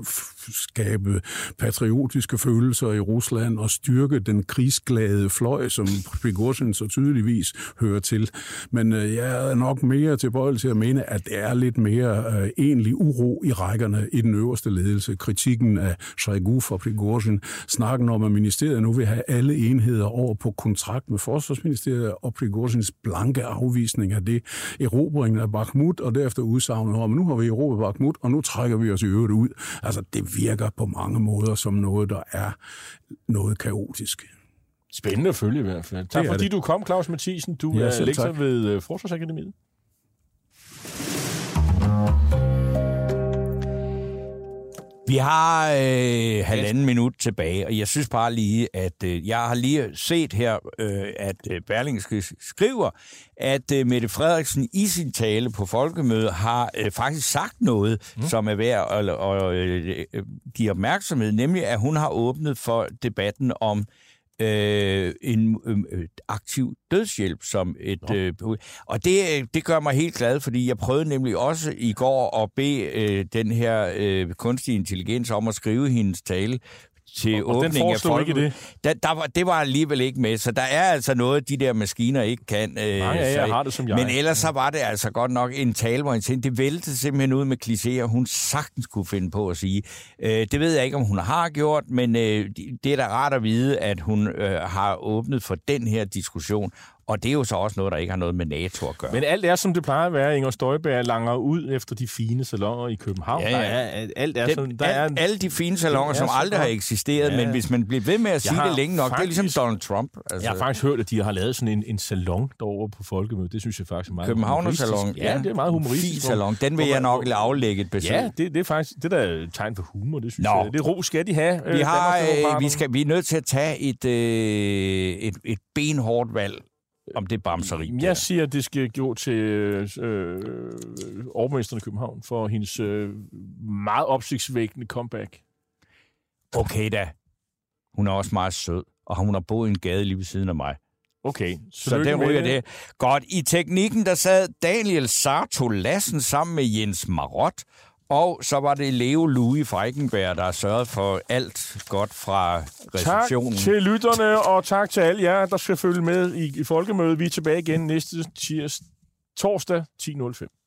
skabe patriotiske følelser i Rusland og styrke den krigsglade fløj, som Prigozhin så tydeligvis hører til. Men øh, jeg er nok mere tilbøjelig til at mene, at det er lidt mere øh, egentlig uro i rækkerne i den øverste ledelse. Kritikken af Shoigu for Prigozhin, snakken om, at ministeriet nu vil have alle enheder over på kontrakt med Forsvarsministeriet, og Prigozhins blanke afvisning af det, erobringen af Bakhmut, og derefter udsagnet om, nu har vi erobret Bakhmut, og nu trækker vi os i øvrigt ud. Altså, det virker på mange måder som noget, der er noget kaotisk. Spændende at følge i hvert fald. Tak fordi det. du kom, Claus Mathisen. Du ja, er lektor tak. ved uh, Forsvarsakademiet. Vi har øh, halvanden minut tilbage, og jeg synes bare lige, at øh, jeg har lige set her, øh, at øh, Berlingske skriver, at øh, Mette Frederiksen i sin tale på folkemødet har øh, faktisk sagt noget, mm. som er værd at, at, at øh, give opmærksomhed, nemlig at hun har åbnet for debatten om øh, en øh, aktiv dødshjælp som et... Øh, og det, det gør mig helt glad, fordi jeg prøvede nemlig også i går at bede øh, den her øh, kunstige intelligens om at skrive hendes tale, til og, åbning og af folk. Ikke det? Der, der var, det var alligevel ikke med, så der er altså noget, de der maskiner ikke kan. Øh, Nej, ja, jeg har det som jeg. Men ellers så var det altså godt nok en tale, hvor tænkte, det væltede simpelthen ud med klichéer, hun sagtens kunne finde på at sige. Øh, det ved jeg ikke, om hun har gjort, men øh, det er da rart at vide, at hun øh, har åbnet for den her diskussion Og det er jo så også noget, der ikke har noget med NATO at gøre. Men alt er, som det plejer at være. Inger Støjberg langer ud efter de fine salonger i København. Ja, ja. Der er, alt er, den, sådan, der al, er, alle de fine salonger, er som aldrig har eksisteret, Ja. men hvis man bliver ved med at sige det længe nok, det er ligesom faktisk- Donald Trump. Altså, Jeg har faktisk hørt, at de har lavet sådan en, en salon derovre på Folkemødet. Det synes jeg faktisk er meget Københavner-salon. humoristisk. Ja, det er meget humoristisk. Fin salon. Den vil jeg nok aflægge et besøg. Ja, det, det er faktisk det der er et tegn for humor, det synes Nå. jeg. Det ro skal de have. Vi, øh, har, øh, vi, skal, vi er nødt til at tage et, øh, et, et benhårdt valg om det bamseri. der. Jeg siger, at det skal gå til øh, overmesteren i København for hendes øh, meget opsigtsvækkende comeback. Okay da. Hun er også meget sød, og hun har boet i en gade lige ved siden af mig. Okay, Så tillykke den ryger det. Godt. I teknikken, der sad Daniel Sarto Lassen sammen med Jens Marot, og så var det Leo Louis Feigenberg, der sørgede for alt godt fra receptionen. Tak til lytterne, og tak til alle jer, der skal følge med i, i folkemødet. Vi er tilbage igen næste tirs, torsdag 10.05.